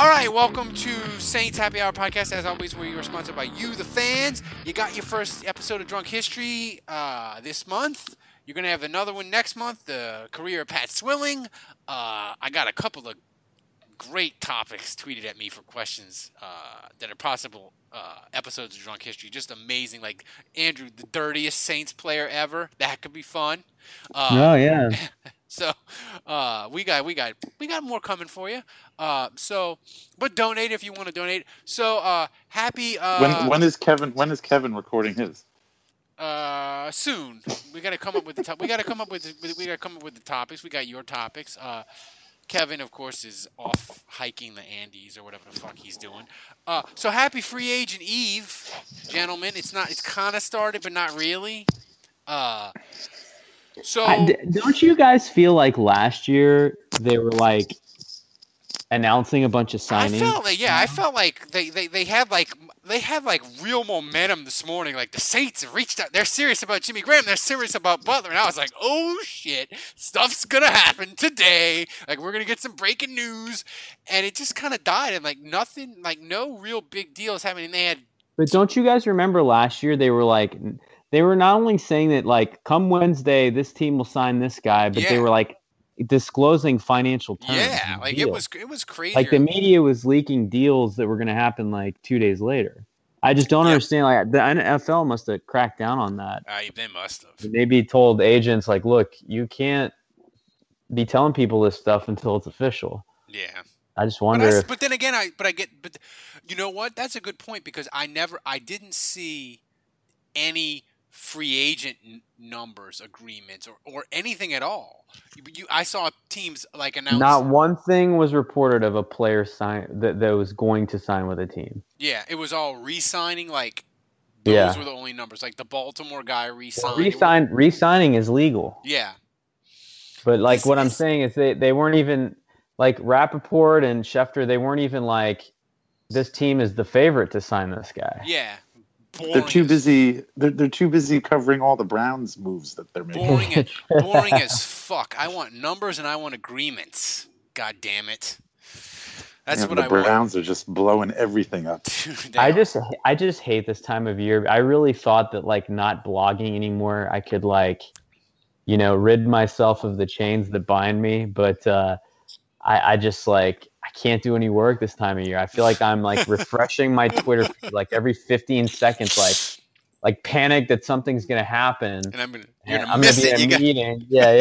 All right, welcome to Saints Happy Hour podcast. As always, we are sponsored by you, the fans. You got your first episode of Drunk History uh, this month. You're gonna have another one next month. The career of Pat Swilling. Uh, I got a couple of great topics tweeted at me for questions uh, that are possible uh, episodes of Drunk History. Just amazing. Like Andrew, the dirtiest Saints player ever. That could be fun. Uh, Oh yeah. so uh, we got we got we got more coming for you. Uh, so, but donate if you want to donate. So uh, happy uh, when when is Kevin when is Kevin recording his? uh, soon. We got to come up with the top. We got to come up with the, we got to come up with the topics. We got your topics. Uh, Kevin, of course, is off hiking the Andes or whatever the fuck he's doing. Uh, so happy free agent eve, gentlemen. It's not. It's kind of started, but not really. Uh, so I- d- don't you guys feel like last year they were like announcing a bunch of signings. I felt like yeah, I felt like they, they, they had like they had like real momentum this morning. Like the Saints have reached out. They're serious about Jimmy Graham. They're serious about Butler. And I was like, oh shit, stuff's gonna happen today. Like we're gonna get some breaking news. And it just kind of died. And like nothing, like no real big deals happening. They had But don't you guys remember last year they were like they were not only saying that like come Wednesday this team will sign this guy, but they were like disclosing financial terms. yeah, like it was it was crazy. like the media was leaking deals that were going to happen like two days later. I just don't Yeah. understand. Like the NFL must have cracked down on that. uh, they must have. Maybe told agents like, look, you can't be telling people this stuff until it's official. Yeah. I just But, wonder I s if but then again, I but I get but you know what? That's a good point because I never I didn't see any free agent n- numbers agreements or, or anything at all. You, you I saw teams like announce not one thing was reported of a player sign that, that was going to sign with a team. yeah, it was all re-signing like those Yeah. were the only numbers. Like the Baltimore guy re-signed. Resign re-signing is legal, Yeah. but like This what I'm saying is they, they weren't even like Rapoport and Schefter. They weren't even like this team is the favorite to sign this guy. Yeah. They're too busy. They're they're too busy covering all the Browns moves that they're making. Boring as, boring as fuck. I want numbers and I want agreements. God damn it. That's You what the I want. The Browns are just blowing everything up. I just I just hate this time of year. I really thought that like not blogging anymore, I could like, you know, rid myself of the chains that bind me. But uh, I I just like I can't do any work this time of year. I feel like I'm like refreshing my Twitter feed, like every 15 seconds, like like panic that something's gonna happen. and I'm gonna you're gonna I'm gonna be You in a got- meeting. Yeah,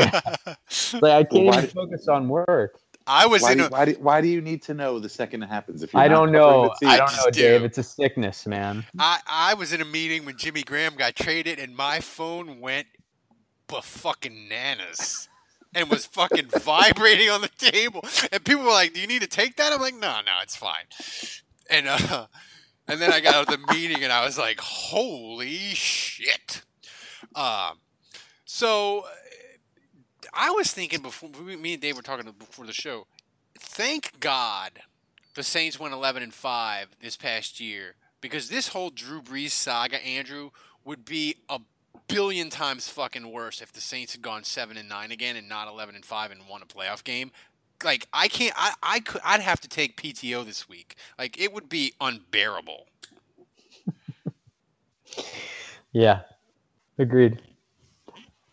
yeah. Like I can't why even focus on work. I was Why in do, a, why, do, why do you need to know the second it happens? If you're I don't know. I don't know, do. Dave. It's a sickness, man. I, I was in a meeting when Jimmy Graham got traded, and my phone went but fucking nanas. And was fucking vibrating on the table, and people were like, "Do you need to take that?" I'm like, "No, no, it's fine." And uh, and then I got out of the meeting, and I was like, "Holy shit!" Um, so uh, I was thinking before me and Dave were talking before the show. Thank God the Saints went 11 and 5 this past year because this whole Drew Brees saga, Andrew, would be a billion times fucking worse if the Saints had gone 7 and 9 again and not 11 and 5 and won a playoff game. like I can't. I I could. I'd have to take PTO this week. Like it would be unbearable. Yeah, agreed.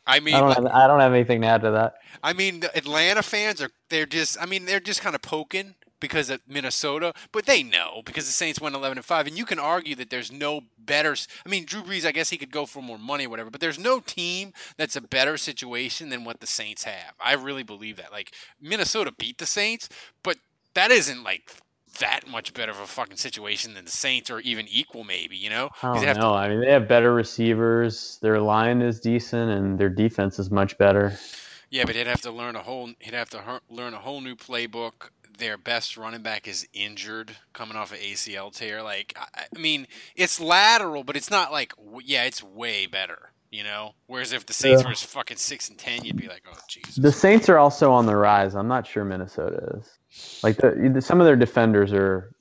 I mean, I don't like- have I don't have anything to add to that. I mean, the Atlanta fans are they're just I mean, they're just kind of poking because of Minnesota, but they know because the Saints went 11 and 5 and you can argue that there's no better I mean, Drew Brees, I guess he could go for more money or whatever, but there's no team that's a better situation than what the Saints have. I really believe that. Like Minnesota beat the Saints, but that isn't like that much better of a fucking situation than the Saints or even equal maybe, you know? I don't have to- know. I mean, they have better receivers. Their line is decent, and their defense is much better. Yeah, but he'd have to learn a whole. He'd have to learn a whole new playbook. Their best running back is injured, coming off an ACL tear. Like, I, I mean, it's lateral, but it's not like. w- Yeah, it's way better. You know. Whereas if the Saints Yeah. were fucking six and ten, you'd be like, oh Jesus. The Saints are also on the rise. I'm not sure Minnesota is. Like the, some of their defenders are.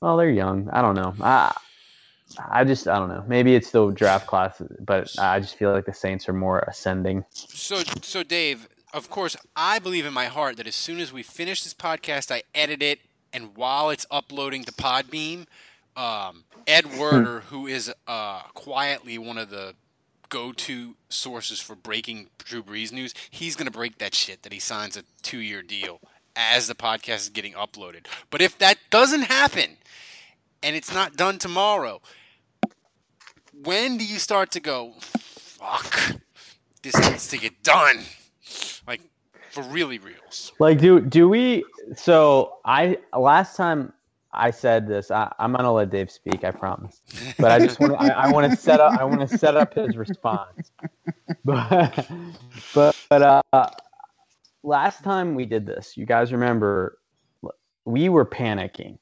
Well, they're young. I don't know. I, I just I don't know. Maybe it's the draft class, but I just feel like the Saints are more ascending. So, so Dave, of course, I believe in my heart that as soon as we finish this podcast, I edit it, and while it's uploading to Podbean, um, Ed Werder, who is uh, quietly one of the go-to sources for breaking Drew Brees news, he's gonna break that shit that he signs a two-year deal as the podcast is getting uploaded. But if that doesn't happen, and it's not done tomorrow, when do you start to go, fuck, this needs to get done? For really reals. Like, do do we? So I last time I said this, I, I'm gonna let Dave speak. I promise. But I just want I, I want to set up I want to set up his response. But but but uh, last time we did this, you guys remember, we were panicking,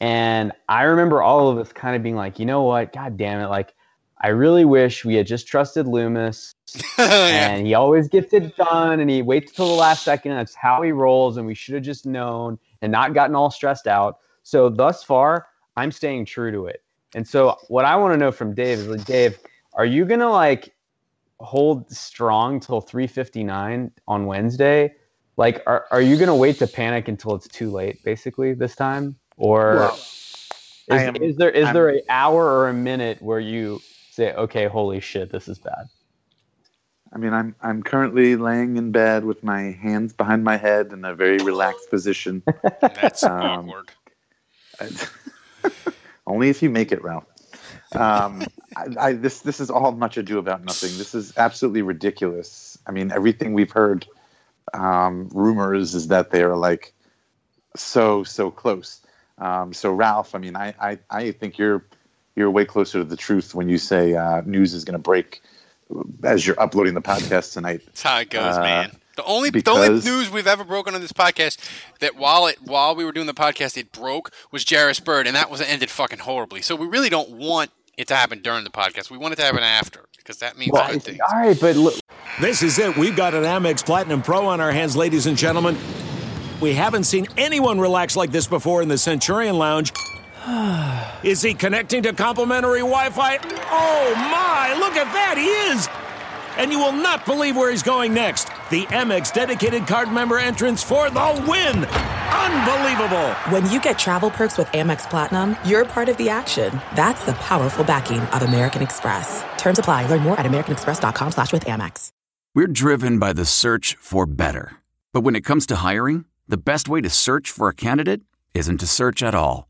and I remember all of us kind of being like, you know what? God damn it! Like, I really wish we had just trusted Loomis and he always gets it done and he waits till the last second. That's how he rolls, and we should have just known and not gotten all stressed out. So thus far, I'm staying true to it. And so what I want to know from Dave is like, Dave, are you gonna like hold strong till 3:59 on Wednesday? Like, are are you gonna wait to panic until it's too late, basically this time, or Well, is, am- is there is I'm- there an hour or a minute where you say, okay, holy shit, this is bad? I mean, I'm I'm currently laying in bed with my hands behind my head in a very relaxed position. That's Um, awkward. Only if you make it, Ralph. Um, I, I, this this is all much ado about nothing. This is absolutely ridiculous. I mean, everything we've heard, um, rumors is that they are like so so close. Um, so Ralph, I mean, I, I I think you're you're way closer to the truth when you say uh, news is going to break as you're uploading the podcast tonight. That's how it goes, uh, man. The only the only news we've ever broken on this podcast that while it while we were doing the podcast it broke was Jairus Byrd, and that was ended fucking horribly. So we really don't want it to happen during the podcast. We want it to happen after because that means Well, good things. all right, but look, This is it. We've got an Amex Platinum Pro on our hands, ladies and gentlemen. We haven't seen anyone relax like this before in the Centurion Lounge. Is he connecting to complimentary Wi Fi? Oh my, look at that, he is! And you will not believe where he's going next. The Amex dedicated card member entrance for the win! Unbelievable! When you get travel perks with Amex Platinum, you're part of the action. That's the powerful backing of American Express. Terms apply. Learn more at americanexpress.com slash with Amex. We're driven by the search for better. But when it comes to hiring, the best way to search for a candidate isn't to search at all.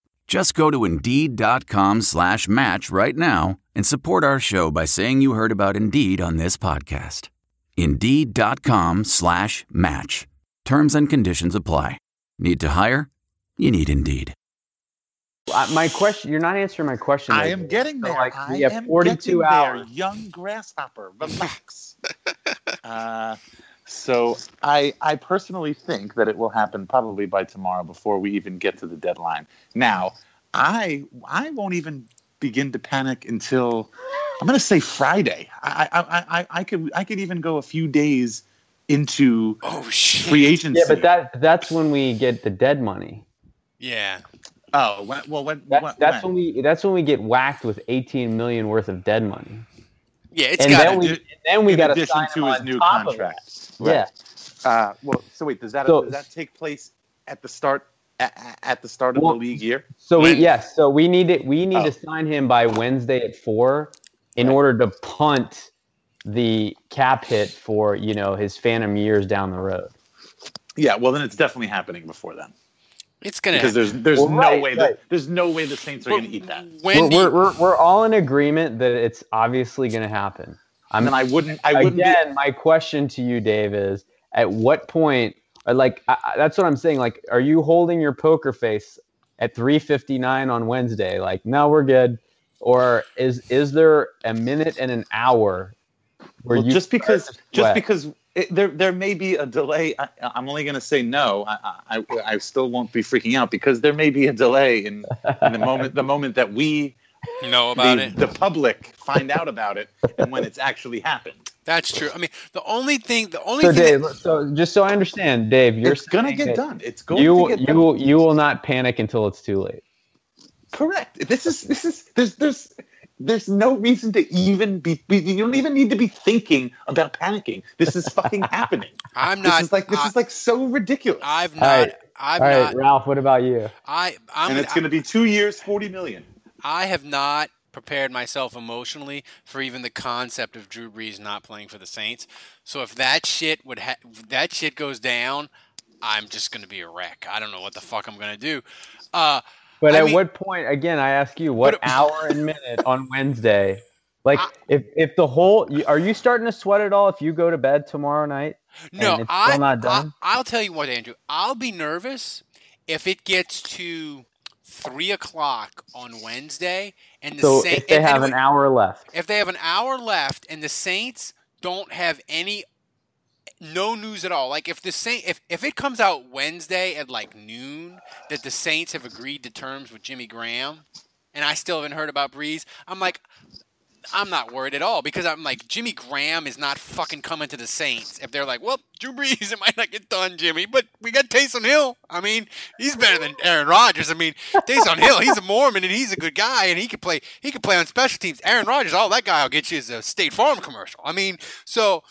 Just go to Indeed.com slash match right now and support our show by saying you heard about Indeed on this podcast. Indeed.com slash match. Terms and conditions apply. Need to hire? You need Indeed. uh, my question, you're not answering my question. I am getting there. So, there. like, I we have am 42 getting hours. there. Young grasshopper, relax. uh, so I I personally think that it will happen probably by tomorrow before we even get to the deadline. Now, I I won't even begin to panic until I'm going to say Friday. I I, I I I could I could even go a few days into oh shit. free agency. Yeah, but that that's when we get the dead money. Yeah. oh when, well when, That's when- that's when? when we that's when we get whacked with 18 million worth of dead money. Yeah, it's and got then we do- and then we in got to addition sign to his on new top of contract. that. Yeah. Uh, well, so wait, does that So- does that take place at the start at, at the start of Well- the league year? So we When- yes, so we need it. We need Oh. to sign him by Wednesday at four in Right. order to punt the cap hit for you know his phantom years down the road. Yeah, well then it's definitely happening before then it's gonna because there's there's Well, no right, way right. that there's no way the Saints are But going to eat that. When We're, we're, we're, we're all in agreement that it's obviously going to happen. I mean, I wouldn't I wouldn't be, again. my question to you, Dave, is at what point? uh, Like I, I- that's what I'm saying. Like, are you holding your poker face at 3:59 on Wednesday? Like, no, we're good. Or is is there a minute and an hour where well, you just because just because it, there there may be a delay. I, I'm only going to say no. I, I I still won't be freaking out because there may be a delay in, in the moment the moment that we know about the, it. the public find out about it and when it's actually happened. That's true. I mean, the only thing, the only So, thing. Dave, that- so just so I understand, Dave, you're it's going to get done. It's going You to get you done. will you will not panic until it's too late. Correct. This is this is there's there's there's no reason to even be. be- You don't even need to be thinking about panicking. This is fucking happening. I'm not This not. is like this I, is like so ridiculous. I've not. All right. I've All right, not. Ralph, what about you? I. I'm. and it's going to be two years, forty million. I have not prepared myself emotionally for even the concept of Drew Brees not playing for the Saints. So if that shit would ha- that shit goes down, I'm just gonna be a wreck. I don't know what the fuck I'm gonna do. Uh, But I at mean- what point, again, I ask you, what hour and minute on Wednesday? Like, I- if if the whole, are you starting to sweat at all if you go to bed tomorrow night? no, I, not done? I. I'll tell you what, Andrew. I'll be nervous if it gets to three o'clock on Wednesday and the So Saints. if they have an hour left, if they have an hour left and the Saints don't have any no news at all. Like if the Saint if, if it comes out Wednesday at like noon that the Saints have agreed to terms with Jimmy Graham and I still haven't heard about Brees, I'm like I'm not worried at all because I'm like Jimmy Graham is not fucking coming to the Saints. If they're like, well, Drew Brees, it might not get done, Jimmy, but we got Taysom Hill. I mean, he's better than Aaron Rodgers. I mean, Taysom Hill, he's a Mormon and he's a good guy and he could play. He could play on special teams. Aaron Rodgers, all that guy will get you is a State Farm commercial. I mean, so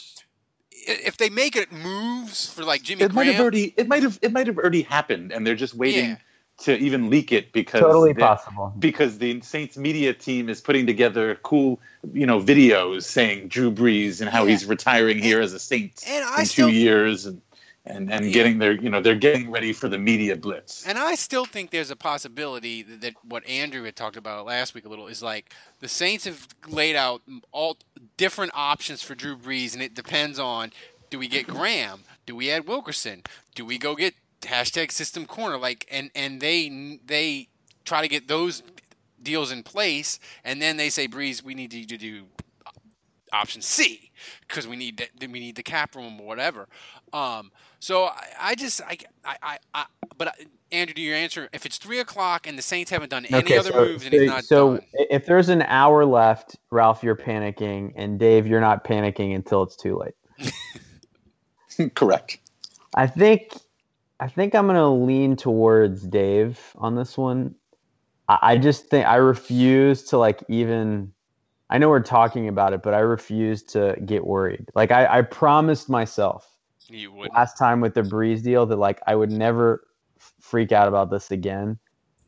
if they make it moves for like Jimmy It might have already it might have it might have already happened, and they're just waiting Yeah. to even leak it because totally they- possible. because the Saints media team is putting together cool, you know, videos saying Drew Brees and how Yeah. he's retiring here as a Saint and I in still two years, and and and Yeah. getting their, you know, they're getting ready for the media blitz. And I still think there's a possibility that, that what Andrew had talked about last week a little is like the Saints have laid out all different options for Drew Brees, and it depends on do we get Graham, do we add Wilkerson, do we go get hashtag System Corner, like and and they they try to get those deals in place, and then they say Brees, we need you to do option C because we need the, we need the cap room or whatever. Um, so I, I just I, I, I, I but I, Andrew, to your answer, if it's three o'clock and the Saints haven't done any Okay, other so, moves and so, it's not so done, if there's an hour left, Ralph, you're panicking, and Dave, you're not panicking until it's too late. Correct. I think I think I'm gonna lean towards Dave on this one. I, I just think I refuse to like even I know we're talking about it, but I refuse to get worried. Like I, I promised myself you would. last time with the Brees deal that like I would never f- freak out about this again.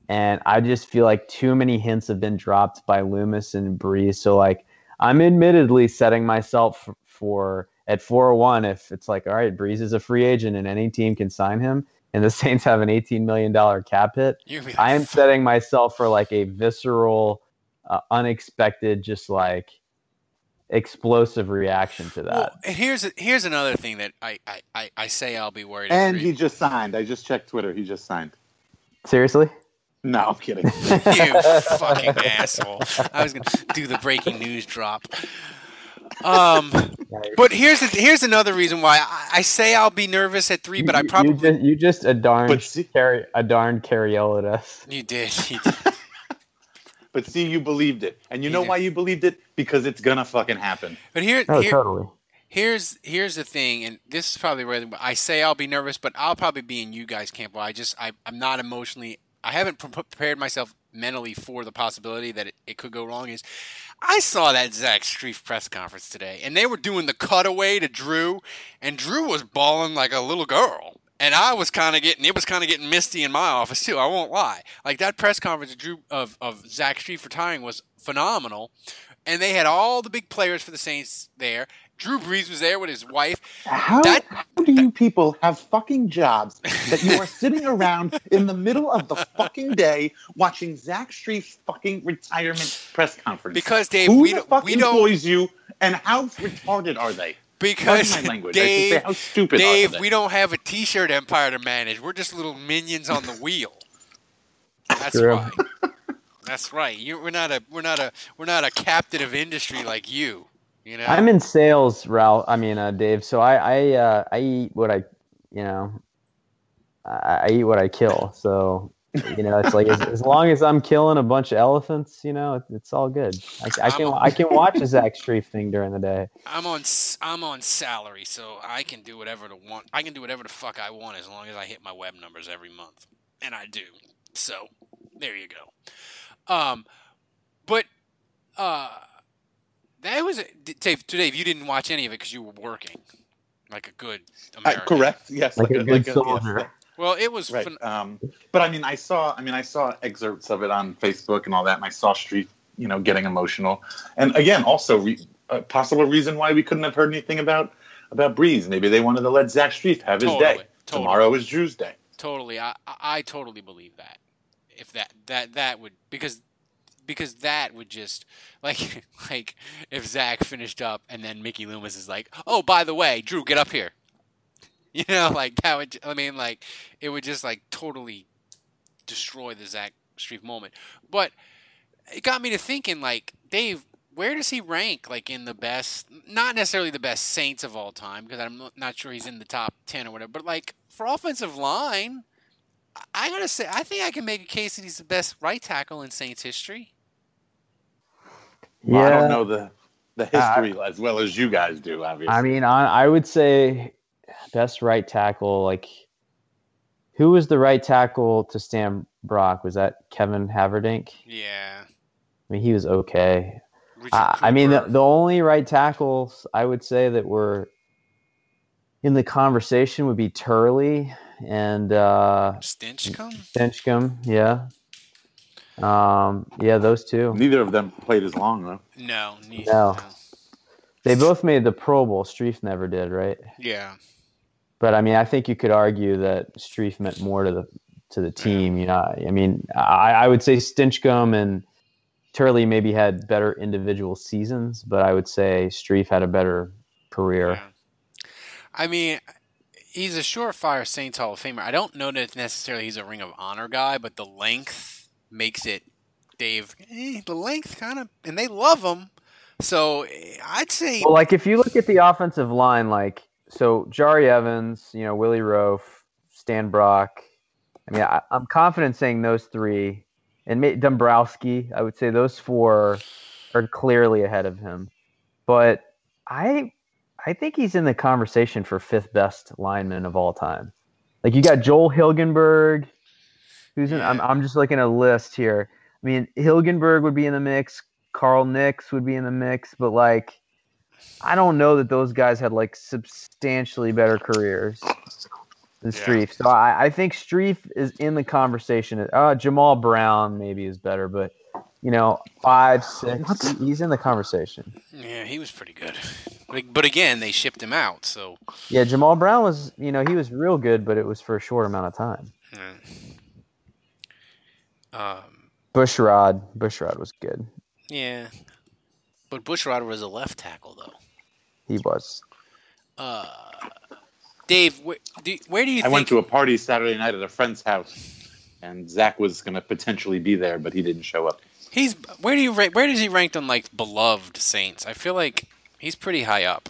And I just feel like too many hints have been dropped by Loomis and Brees. So like I'm admittedly setting myself f- for at 401 if it's like all right, Brees is a free agent and any team can sign him and the Saints have an 18 million dollar cap hit. Like, I am setting myself for like a visceral uh, unexpected just like explosive reaction to that. Well, and here's a, here's another thing that I, I, I, I say I'll be worried. And he just signed. I just checked Twitter. He just signed. Seriously? No, I'm kidding. you fucking asshole. I was gonna do the breaking news drop. Um, but here's a, here's another reason why I, I say I'll be nervous at three, but I probably you just, you just a darn But see- carry a darn carriola us. you did. You did. But see, you believed it, and you know Yeah. why you believed it? Because it's gonna fucking happen. But here, Oh, here totally. here's here's the thing, and this is probably where I say I'll be nervous, but I'll probably be in you guys' camp. Where I just I, I'm not emotionally, I haven't prepared myself mentally for the possibility that it, it could go wrong. Is I saw that Zach Strief press conference today, and they were doing the cutaway to Drew, and Drew was bawling like a little girl. And I was kind of getting, it was kind of getting misty in my office too. I won't lie. Like that press conference of Drew of, of Zach Strief retiring was phenomenal, and they had all the big players for the Saints there. Drew Brees was there with his wife. How, That- how do you people have fucking jobs that you are sitting around in the middle of the fucking day watching Zach Strief's fucking retirement press conference? Because Dave, Who we the don't, fuck we don't employs you, and how retarded are they? Because my language. Dave, say, how stupid Dave, we don't have a T-shirt empire to manage. We're just little minions on the wheel. That's True. right. That's right. You, we're not a we're not a we're not a captain of industry like you. You know. I'm in sales, Ralph. I mean, uh, Dave. So I I uh, I eat what I, you know, I, I eat what I kill. So you know, it's like as, as long as I'm killing a bunch of elephants, you know, it, it's all good. I, I can I'm- I can watch a Zach Strief thing during the day. I'm on s- I'm on salary, so I can do whatever the want. I can do whatever the fuck I want as long as I hit my web numbers every month, and I do. So there you go. Um, but uh, that was Dave. Dave, you didn't watch any of it because you were working, like a good Uh, American. correct. Yes. Like a good soldier. yes, Well, it was right. Um, but I mean, I saw. I mean, I saw excerpts of it on Facebook and all that, and I saw Strief, you know, getting emotional. And again, also re- a possible reason why we couldn't have heard anything about about Brees. Maybe they wanted to let Zach Strief have his Totally, day. totally. Tomorrow is Drew's day. totally. I I I totally believe that. If that that that would because because that would just like like if Zach finished up and then Mickey Loomis is like, oh by the way, Drew, get up here. You know, like that would. I mean, like it would just like totally destroy the Zach Strief moment. But it got me to thinking, like Dave, where does he rank? Like in the best, not necessarily the best Saints of all time, because I'm not- not sure he's in the top ten or whatever. But like for offensive line, I- I gotta say, I think I can make a case that he's the best right tackle in Saints history. Well, I don't know the the history as well as you guys do. Obviously. I mean, I, I would say best right tackle. Like, who was the right tackle to Stan Brock? Was that Kevin Haverdink? Yeah. I mean, he was okay. I, I mean, the, the only right tackles I would say that were in the conversation would be Turley and uh, Stinchcomb. Stinchcomb. Yeah. Um, yeah, those two. Neither of them played as long though. No, neither. No. They both made the Pro Bowl. Strief never did, right? Yeah. But I mean, I think you could argue that Strief meant more to the to the team. You know, I mean, I, I would say Stinchcomb and Turley maybe had better individual seasons, but I would say Strief had a better career. I mean, he's a surefire Saints Hall of Famer. I don't know that necessarily he's a Ring of Honor guy, but the length makes it, Dave. Eh, the length kind of, and they love him. So eh, I'd say, Well, like if you look at the offensive line, like so Jahri Evans, you know Willie Roaf, Stan Brock. I mean, I, I'm confident saying those three, and may, Dombrowski. I would say those four are clearly ahead of him. But I, I think he's in the conversation for fifth best lineman of all time. Like you got Joel Hilgenberg, who's in. I'm, I'm just looking at a list here. I mean, Hilgenberg would be in the mix. Carl Nicks would be in the mix, but like, I don't know that those guys had like substantially better careers than Strief. So I, I think Strief is in the conversation. Uh, Jammal Brown maybe is better, but you know, five, six, he- he's in the conversation. yeah, he was pretty good. But, but again, they shipped him out, so Yeah, Jammal Brown was, you know, he was real good, but it was for a short amount of time. um, Bushrod, Bushrod was good. yeah. But Bushrod was a left tackle, though. He was. Uh, Dave, where do, where do you I think? went to a party Saturday night at a friend's house, and Zach was going to potentially be there, but he didn't show up. He's where do you ra- where does he rank on like beloved Saints? I feel like he's pretty high up.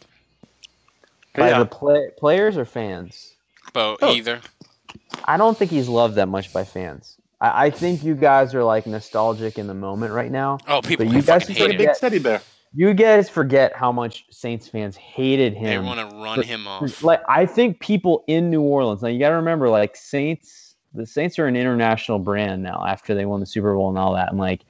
By Yeah. the play, players or fans? But Oh. either I don't think he's loved that much by fans. I, I think you guys are like nostalgic in the moment right now. Oh, people but you guys fucking hate Big forget, teddy bear. You guys forget how much Saints fans hated him. They want to run him off. Like I think people in New Orleans now you got to remember like Saints the Saints are an international brand now after they won the Super Bowl and all that and like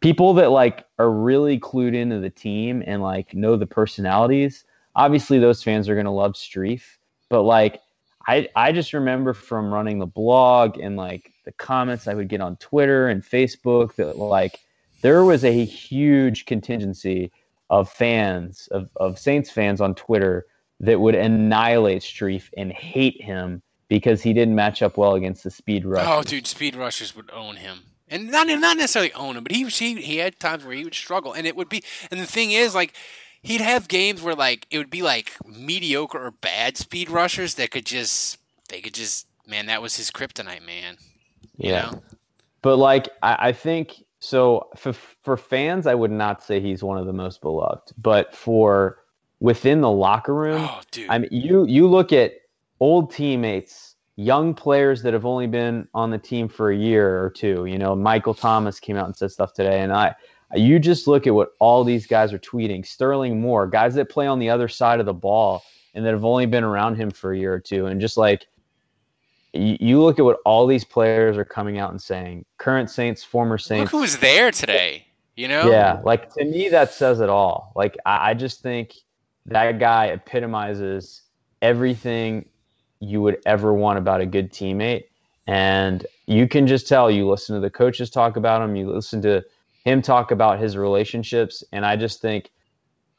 people that like are really clued into the team and like know the personalities obviously those fans are going to love Strief but like I I just remember from running the blog and like the comments I would get on Twitter and Facebook that like there was a huge contingency of fans of, of Saints fans on Twitter that would annihilate Strief and hate him because he didn't match up well against the speed rush. Oh, dude, speed rushers would own him, and not not necessarily own him, but he he he had times where he would struggle, and it would be. And the thing is, like, he'd have games where like it would be like mediocre or bad speed rushers that could just they could just man, that was his kryptonite, man. You Yeah. know? But like I, I think so for for fans, I would not say he's one of the most beloved. But for within the locker room, Oh. I mean you you look at old teammates, young players that have only been on the team for a year or two. You know, Michael Thomas came out and said stuff today, and I you just look at what all these guys are tweeting. Sterling Moore, guys that play on the other side of the ball and that have only been around him for a year or two, and just like you, you look at what all these players are coming out and saying. Current Saints, former Saints. who was there today. You know? Yeah, like to me, that says it all. Like I, I just think that guy epitomizes everything you would ever want about a good teammate, and you can just tell. You listen to the coaches talk about him. You listen to him talk about his relationships, and I just think.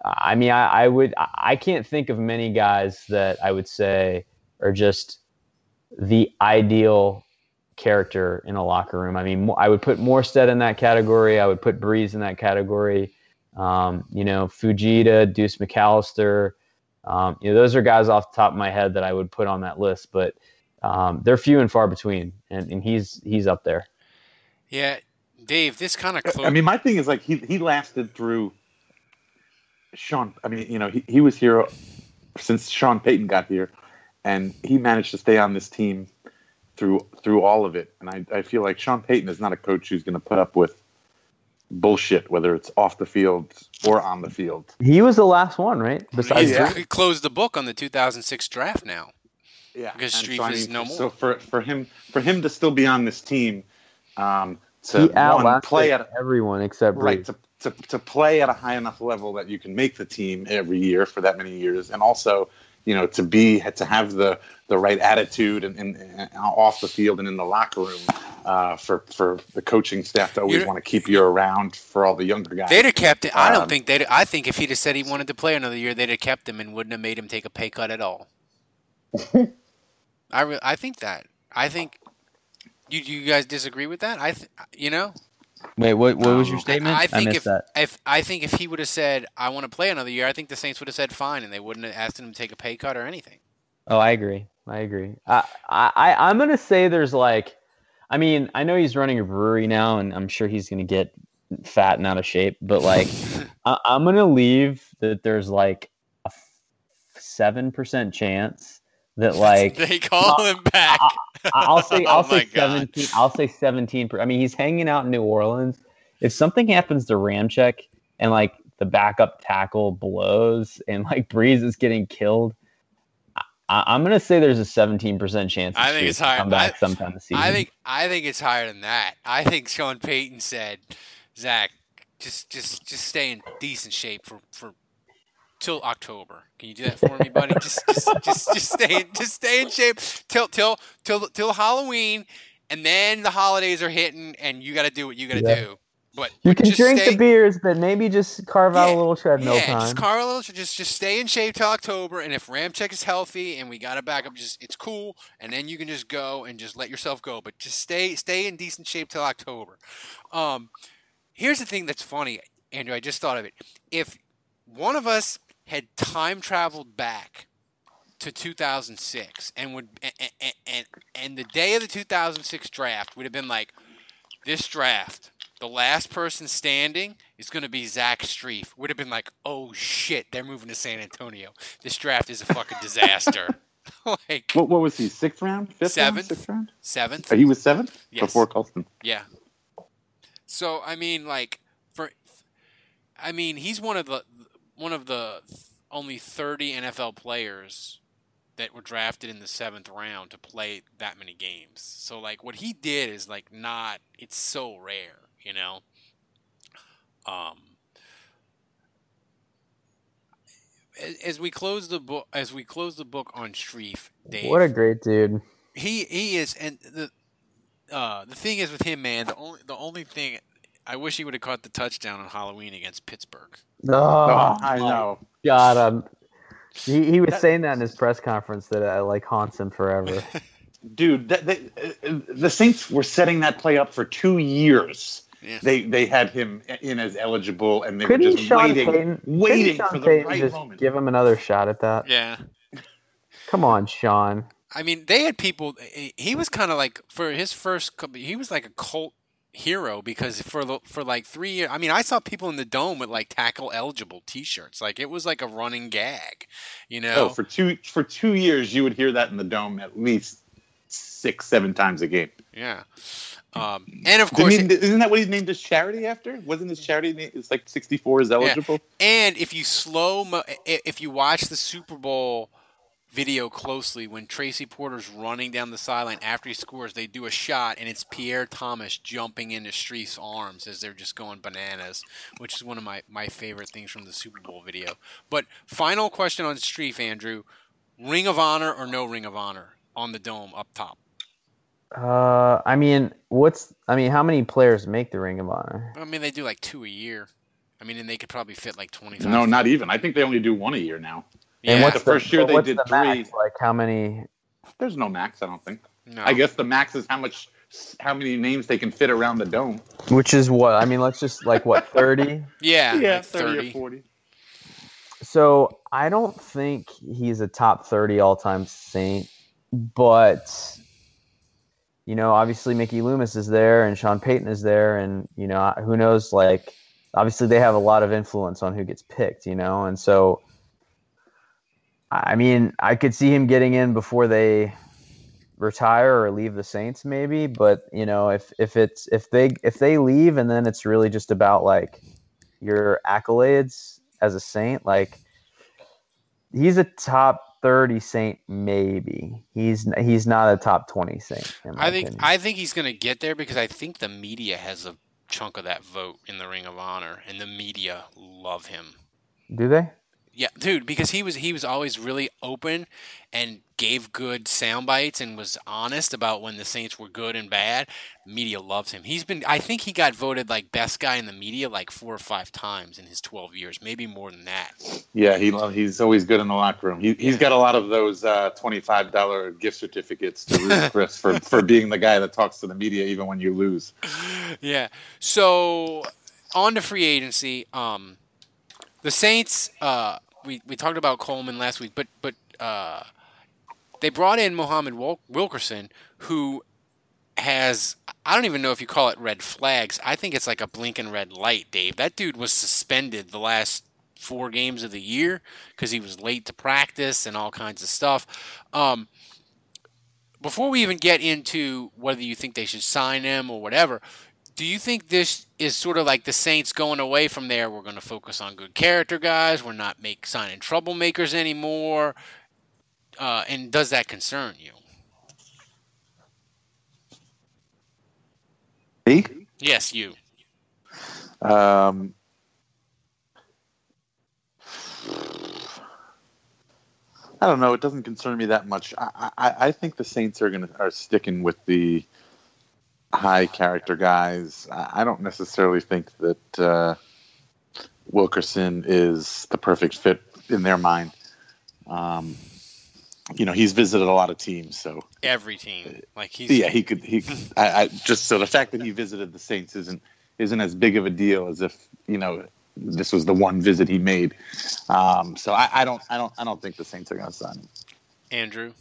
I mean, I, I would. I can't think of many guys that I would say are just the ideal character in a locker room. I mean, I would put Morstead in that category. I would put Brees in that category. Um, you know, Fujita, Deuce McAllister. Um, you know, those are guys off the top of my head that I would put on that list, but um, they're few and far between, and, and he's he's up there. Yeah, Dave, this kind of close. I mean, my thing is like he he lasted through Sean. I mean, you know, he, he was here since Sean Payton got here, and he managed to stay on this team through through all of it. And I, I feel like Sean Payton is not a coach who's going to put up with bullshit, whether it's off the field or on the field. He was the last one, right? Besides, He's he closed the book on the 2006 draft now. Yeah, Because And Strief so, I is no more. So for for him for him to still be on this team, um, to he one, outlasted play at everyone except right to, to, to play at a high enough level that you can make the team every year for that many years and also you know to be to have the the right attitude and, and, and off the field and in the locker room uh, for for the coaching staff to always You're- want to keep you around for all the younger guys They'd have kept it. I don't Um, think they'd. I think if he'd have said he wanted to play another year, they'd have kept him and wouldn't have made him take a pay cut at all. I re- I think that. I think. You you guys disagree with that? I th- you know. Wait, what? What was your Um, statement? I think missed if that. if I think if he would have said I want to play another year, I think the Saints would have said fine, and they wouldn't have asked him to take a pay cut or anything. Oh, I agree. I agree. I, I, I- I'm gonna say there's like, I mean, I know he's running a brewery now, and I'm sure he's gonna get fat and out of shape. But like, I, I'm gonna leave that there's like a seven percent chance that like they call uh, him back. I'll say Oh I'll my say God. seventeen. I'll say seventeen. Per, I mean, he's hanging out in New Orleans. If something happens to Ramczyk and like the backup tackle blows and like Brees is getting killed, I, I'm gonna say there's a seventeen percent chance. I think it's will higher. Come back I- sometime this season. I think I think it's higher than that. I think Sean Payton said, Zach, just just just stay in decent shape for for till October. Can you do that for me, buddy? Just just just just stay in, just stay in shape till till till till Halloween, and then the holidays are hitting, and you got to do what you got to Yeah. do. But you can drink stay, the beers, but maybe just carve out a little treadmill yeah, time. just Carlos, just just stay in shape till October, and if Ramczyk is healthy and we got a backup, just it's cool, and then you can just go and just let yourself go. But just stay stay in decent shape till October. Um, here's the thing that's funny, Andrew. I just thought of it. If one of us had time traveled back to 2006 and would and, and, and, and the day of the 2006 draft would have been like this draft the last person standing is going to be Zach Strief. would have been like oh shit they're moving to San Antonio this draft is a fucking disaster like What, what was he? Sixth round? Fifth Seventh. round? Sixth round? seventh. Oh, he was seventh Yes. before Colston. Yeah. So I mean, like for, I mean, he's one of the one of the only thirty NFL players that were drafted in the seventh round to play that many games. So like what he did is like not. It's so rare, you know. Um. as- we close the book, as we close the book on Strief, Dave, What a great dude. he he is, and the uh, the thing is with him, man. The only the only thing I wish he would have caught the touchdown on Halloween against Pittsburgh. Oh, Oh, I know. God, um, he, he was saying that in his press conference that I like haunts him forever. Dude, that, they, uh, the Saints were setting that play up for two years. Yeah. They they had him in as eligible, and they Couldn't were just Sean waiting, Payton, waiting for the Payton right just moment. give him another shot at that? Yeah, Come on, Sean. I mean, they had people. He was kind of like for his first. couple- He was like a cult hero because for the for like three years. I mean, I saw people in the dome with like tackle eligible T-shirts. Like it was like a running gag, you know. Oh, for two for two years, you would hear that in the dome at least six, seven times a game. yeah. Um, and of Didn't course, he- isn't that what he named his charity after? Wasn't his charity name? It's like sixty four is eligible. And if you slow mo, if you watch the Super Bowl video closely, when Tracy Porter's running down the sideline after he scores, they do a shot, and it's Pierre Thomas jumping into Strief's arms as they're just going bananas, which is one of my, my favorite things from the Super Bowl video. But final question on Strief, Andrew: Ring of Honor or no Ring of Honor on the dome up top? Uh, I mean, what's? I mean, how many players make the Ring of Honor? I mean, they do like two a year. I mean, and they could probably fit like twenty five. No, not even. I think they only do one a year now. And Yeah. what's The first year but they did the max? three. Like how many? There's no max. I don't think. No. I guess the max is how much, how many names they can fit around the dome. Which is what? I mean, let's just like what thirty. Yeah, like 30 30. or forty. So I don't think he's a top 30 all time Saint, but you know, obviously Mickey Loomis is there and Sean Payton is there, and you know, who knows? Like, obviously they have a lot of influence on who gets picked, you know, and so I mean, I could see him getting in before they retire or leave the Saints, maybe. But you know, if if it's if they if they leave and then it's really just about like your accolades as a Saint, like he's a top thirty Saint, maybe. He's he's not a top twenty Saint. I think opinion. I think he's going to get there because I think the media has a chunk of that vote in the Ring of Honor, and the media love him. do they? Yeah, dude, because he was he was always really open and gave good sound bites and was honest about when the Saints were good and bad. Media loves him. He's been I think he got voted like best guy in the media like four or five times in his 12 years, maybe more than that. Yeah, he he's always good in the locker room. He, He's got a lot of those uh, twenty five dollar gift certificates to Ruth Chris for for being the guy that talks to the media even when you lose. yeah. So on to free agency. Um, the Saints. Uh, we we talked about Coleman last week, but but uh, they brought in Muhammad Wil- Wilkerson, who has I don't even know if you call it red flags. I think it's like a blinking red light, Dave. That dude was suspended the last four games of the year because he was late to practice and all kinds of stuff. Um, before we even get into whether you think they should sign him or whatever, do you think this is sort of like the Saints going away from there? We're going to focus on good character guys. We're not make signing troublemakers anymore. Uh, and does that concern you? Me? Yes, you. Um, I don't know. It doesn't concern me that much. I, I, I think the Saints are gonna are sticking with the high character guys. I, don't necessarily think that uh, Wilkerson is the perfect fit in their mind. Um, you know, he's visited a lot of teams, so Every team, like he's yeah, he could. He I, I just so the fact that he visited the Saints isn't isn't as big of a deal as if you know this was the one visit he made. Um, so I, I don't I don't I don't think the Saints are going to sign him. Andrew.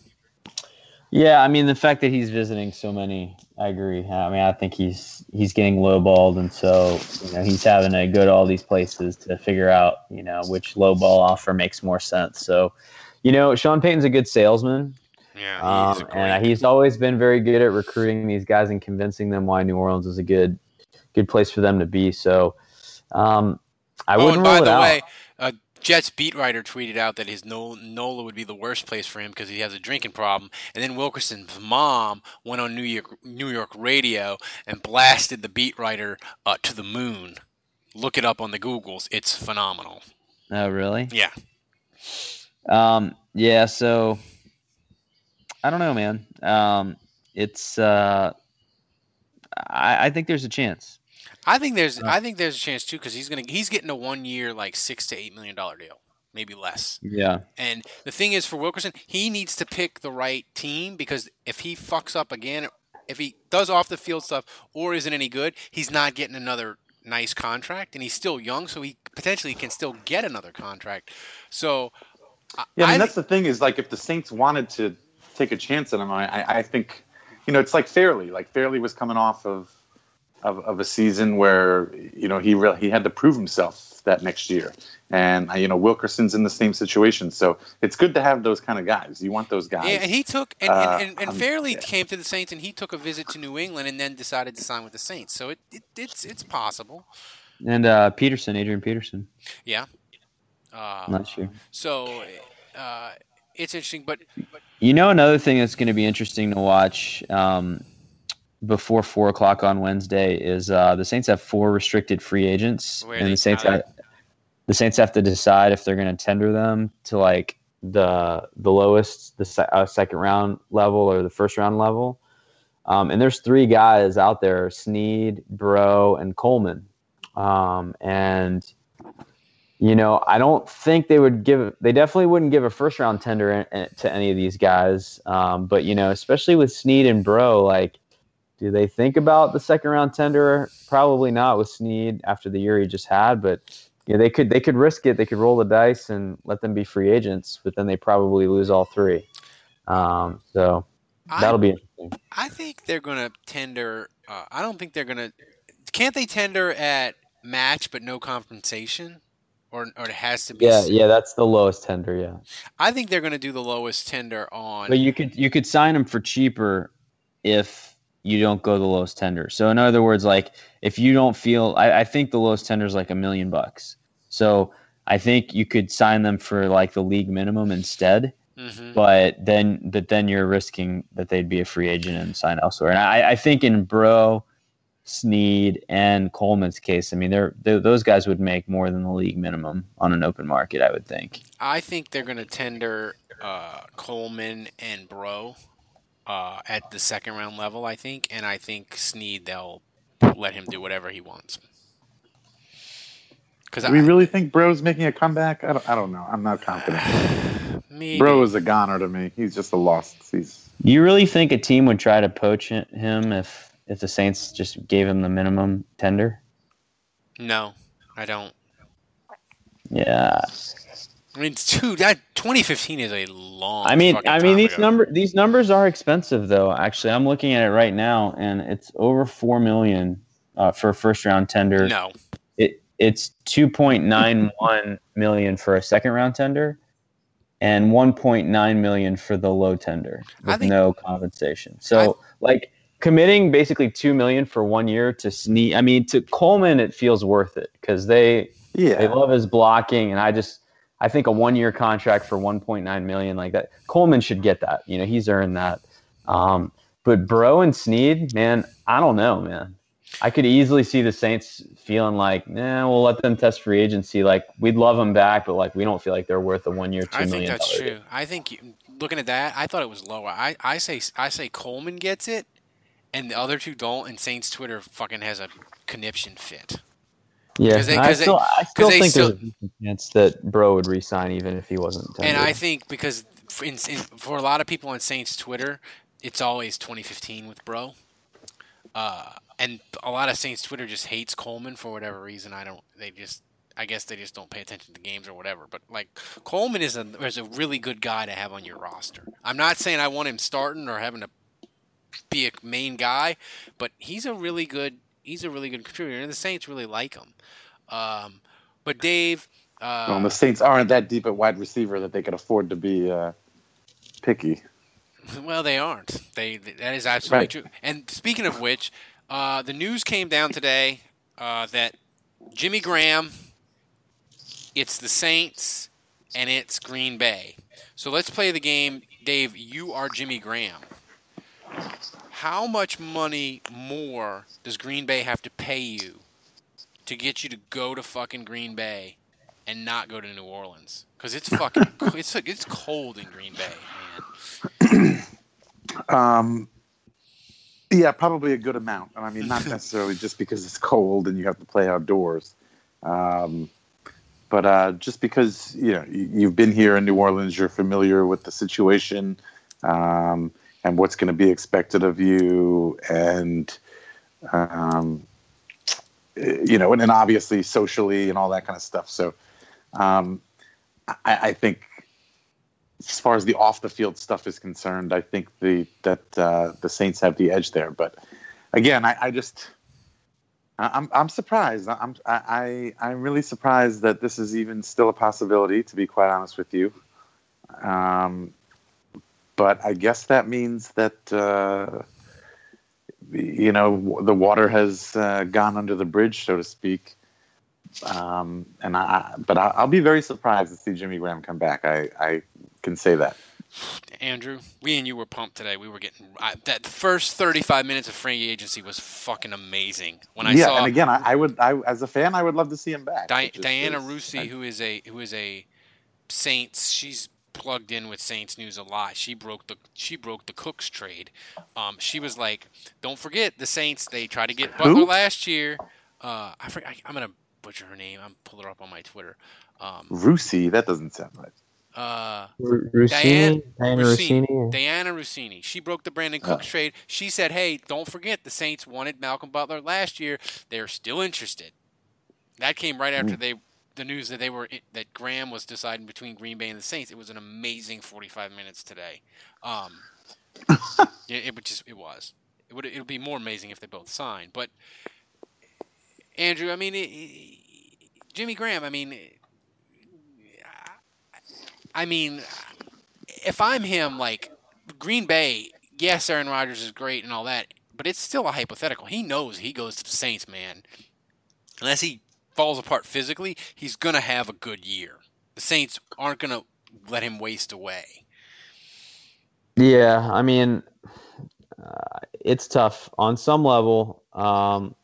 Yeah, I mean the fact that he's visiting so many, I agree. I mean, I think he's he's getting lowballed, and so you know he's having to go to all these places to figure out you know which lowball offer makes more sense. So, you know, Sean Payton's a good salesman. Yeah, um, and he's always been very good at recruiting these guys and convincing them why New Orleans is a good, good place for them to be. So, um, I oh, wouldn't and by rule it the out. way, uh, Jets beat writer tweeted out that his Nola would be the worst place for him because he has a drinking problem. And then Wilkerson's mom went on New York New York radio and blasted the beat writer uh, to the moon. Look it up on the Googles; it's phenomenal. oh, really? Yeah. Um, yeah. So, I don't know, man. Um, it's. Uh, I, I think there's a chance. I think there's uh. I think there's a chance too because he's gonna he's getting a one year like six to eight million dollar deal, maybe less. Yeah. And the thing is for Wilkerson, he needs to pick the right team because if he fucks up again, if he does off the field stuff or isn't any good, he's not getting another nice contract, and he's still young, so he potentially can still get another contract. So Yeah, I mean I that's the thing is like if the Saints wanted to take a chance on him, I, I- I think, you know, it's like Fairley. Like Fairley was coming off of of, of a season where you know he re- he had to prove himself that next year, and uh, you know Wilkerson's in the same situation. So it's good to have those kind of guys. You want those guys. Yeah, and he took and, Uh, and, and, and um, Fairley came to the Saints, and he took a visit to New England, and then decided to sign with the Saints. So it, it it's it's possible. And uh, Peterson, Adrian Peterson, Yeah. Uh, last year. So uh, it's interesting, but You know, another thing that's going to be interesting to watch um, before four o'clock on Wednesday is uh, the Saints have four restricted free agents, Where and the Saints have, the Saints have to decide if they're going to tender them to like the the lowest, the uh, second round level or the first round level. Um, and there's three guys out there: Snead, Breaux, and Coleman. Um, and you know, I don't think they would give. They definitely wouldn't give a first round tender in- in- to any of these guys. Um, but you know, especially with Snead and Breaux, like, do they think about the second round tender? Probably not with Snead after the year he just had. But you know, they could they could risk it. They could roll the dice and let them be free agents. But then they probably lose all three. Um, so that'll be interesting. I think they're going to tender. Uh, I don't think they're going to. Can't they tender at match but no compensation, or or it has to be? Yeah, yeah, that's the lowest tender. Yeah. I think they're going to do the lowest tender on. But you could you could sign them for cheaper if you don't go the lowest tender. So in other words, like if you don't feel, I, I think the lowest tender is like a million bucks. So I think you could sign them for like the league minimum instead. Mhm. But then that then you're risking that they'd be a free agent and sign elsewhere. And I, I think in Breaux, Snead, and Coleman's case, I mean, they're, they those guys would make more than the league minimum on an open market. I would think. I think they're going to tender uh, Coleman and Breaux uh, at the second round level. I think, and I think Snead they'll let him do whatever he wants. Because Do we really think Breaux's making a comeback? I don't, I don't know. I'm not confident. Maybe. Breaux is a goner to me. He's just a lost. He's you really think a team would try to poach him if if the Saints just gave him the minimum tender? no, I don't. Yeah. I mean, dude, that 2015 is a long. I mean, I mean time these ago. number these numbers are expensive though. Actually, I'm looking at it right now, and it's over four million uh, for a first round tender. No, It it's 2.91 million for a second round tender, and 1.9 million for the low tender with think- no compensation. So like committing basically two million for one year to Snead. I mean, to Coleman, it feels worth it because they yeah. they love his blocking, and I just I think a one year contract for 1.9 million like that. Coleman should get that. You know, he's earned that. Um, but Breaux and Snead, man, I don't know, man. I could easily see the Saints feeling like, nah, we'll let them test free agency. Like we'd love them back, but like we don't feel like they're worth a one year, two I million. think that's true. I think you, looking at that, I thought it was lower. I, I say I say Coleman gets it, and the other two don't. And Saints Twitter fucking has a conniption fit. Yeah, 'Cause they- I 'cause they- still, I still think still- there's a chance that Breaux would resign even if he wasn't. And. I think because for, in, in, for a lot of people on Saints Twitter, it's always 2015 with Breaux. Uh, and a lot of Saints Twitter just hates Coleman for whatever reason. I don't. They just. I guess they just don't pay attention to games or whatever. But like Coleman is a is a really good guy to have on your roster. I'm not saying I want him starting or having to be a main guy, but he's a really good he's a really good contributor, and the Saints really like him. Um, but Dave, Uh, well, the Saints aren't that deep at wide receiver that they could afford to be uh, picky. Well, they aren't. They that is absolutely Right. true. And speaking of which, uh, the news came down today uh, that Jimmy Graham, it's the Saints, and it's Green Bay. So let's play the game, Dave. You are Jimmy Graham. How much money more does Green Bay have to pay you to get you to go to fucking Green Bay and not go to New Orleans? Because it's fucking it's it's cold in Green Bay, man. Um, yeah, probably a good amount. And I mean, not necessarily just because it's cold and you have to play outdoors, um, but uh, just because you know you- you've been here in New Orleans, you're familiar with the situation um, and what's going to be expected of you, and um, you know, and then obviously socially and all that kind of stuff. So, um, I, I think as far as the off the field stuff is concerned, I think the that uh, the Saints have the edge there. But again, I, I just I'm I'm surprised. I'm I, I I'm really surprised that this is even still a possibility. To be quite honest with you, um, but I guess that means that uh, you know the water has uh, gone under the bridge, so to speak. Um, and I, but I, I'll be very surprised to see Jimmy Graham come back. I, I can say that. Andrew, we and you were pumped today. We were getting I, that first 35 minutes of free agency was fucking amazing. When I yeah, saw and again, I, I would, I as a fan, I would love to see him back. Di- Diana is- Rusi, I- who is a who is a Saints, she's plugged in with Saints news a lot. She broke the she broke the Cooks trade. Um, she was like, "Don't forget the Saints. They tried to get Butler Who? last year. Uh, I, forget, I I'm gonna butcher her name. I'm pull her up on my Twitter. Um, Rusi, that doesn't sound right. uh, R- Russini, Diana Russini. or- Diana Rossini. She broke the Brandin Cooks Oh. trade. She said, "Hey, don't forget the Saints wanted Malcolm Butler last year. They're still interested." That came right after Hmm. they the news that they were that Graham was deciding between Green Bay and the Saints. It was an amazing 45 minutes today. Um, it, it would just it was. It would it would be more amazing if they both signed. But Andrew, I mean, it, it- Jimmy Graham. I mean, I mean, if I'm him, like Green Bay, yes, Aaron Rodgers is great and all that, but it's still a hypothetical. He knows he goes to the Saints, man. Unless he falls apart physically, he's gonna have a good year. The Saints aren't gonna let him waste away. Yeah, I mean, uh, it's tough on some level. Um,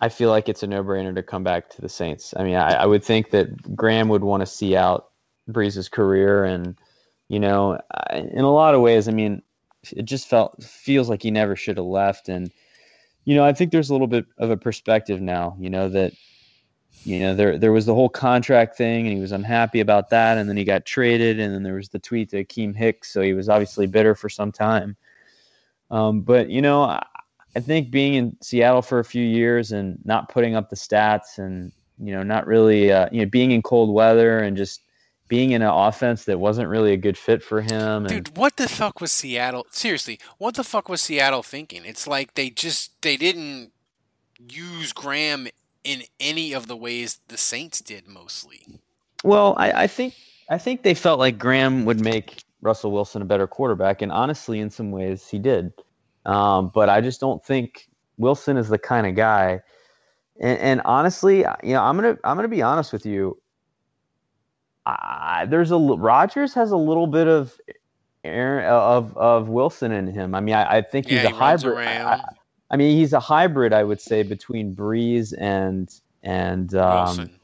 I feel like it's a no-brainer to come back to the Saints. I mean, I, I would think that Graham would want to see out Brees's career, and you know, I- in a lot of ways, I mean, it just felt feels like he never should have left, and you know, I think there's a little bit of a perspective now. You know that you know there there was the whole contract thing and he was unhappy about that and then he got traded and then there was the tweet to Akiem Hicks so he was obviously bitter for some time um, but you know I, I think being in Seattle for a few years and not putting up the stats and you know not really uh, you know being in cold weather and just being in an offense that wasn't really a good fit for him and Dude, what the fuck was Seattle? Seriously, what the fuck was Seattle thinking? It's like they just they didn't use Graham in any of the ways the Saints did mostly. Well, I, I think I think they felt like Graham would make Russell Wilson a better quarterback, and honestly, in some ways, he did. Um, but I just don't think Wilson is the kind of guy. And, and honestly, you know, I'm gonna I'm gonna be honest with you. There's a Rodgers has a little bit of Aaron, of of Wilson in him. I mean, I, I think he's Yeah, a he hybrid. I, I mean, he's a hybrid, I would say, between Brees and and um, Wilson.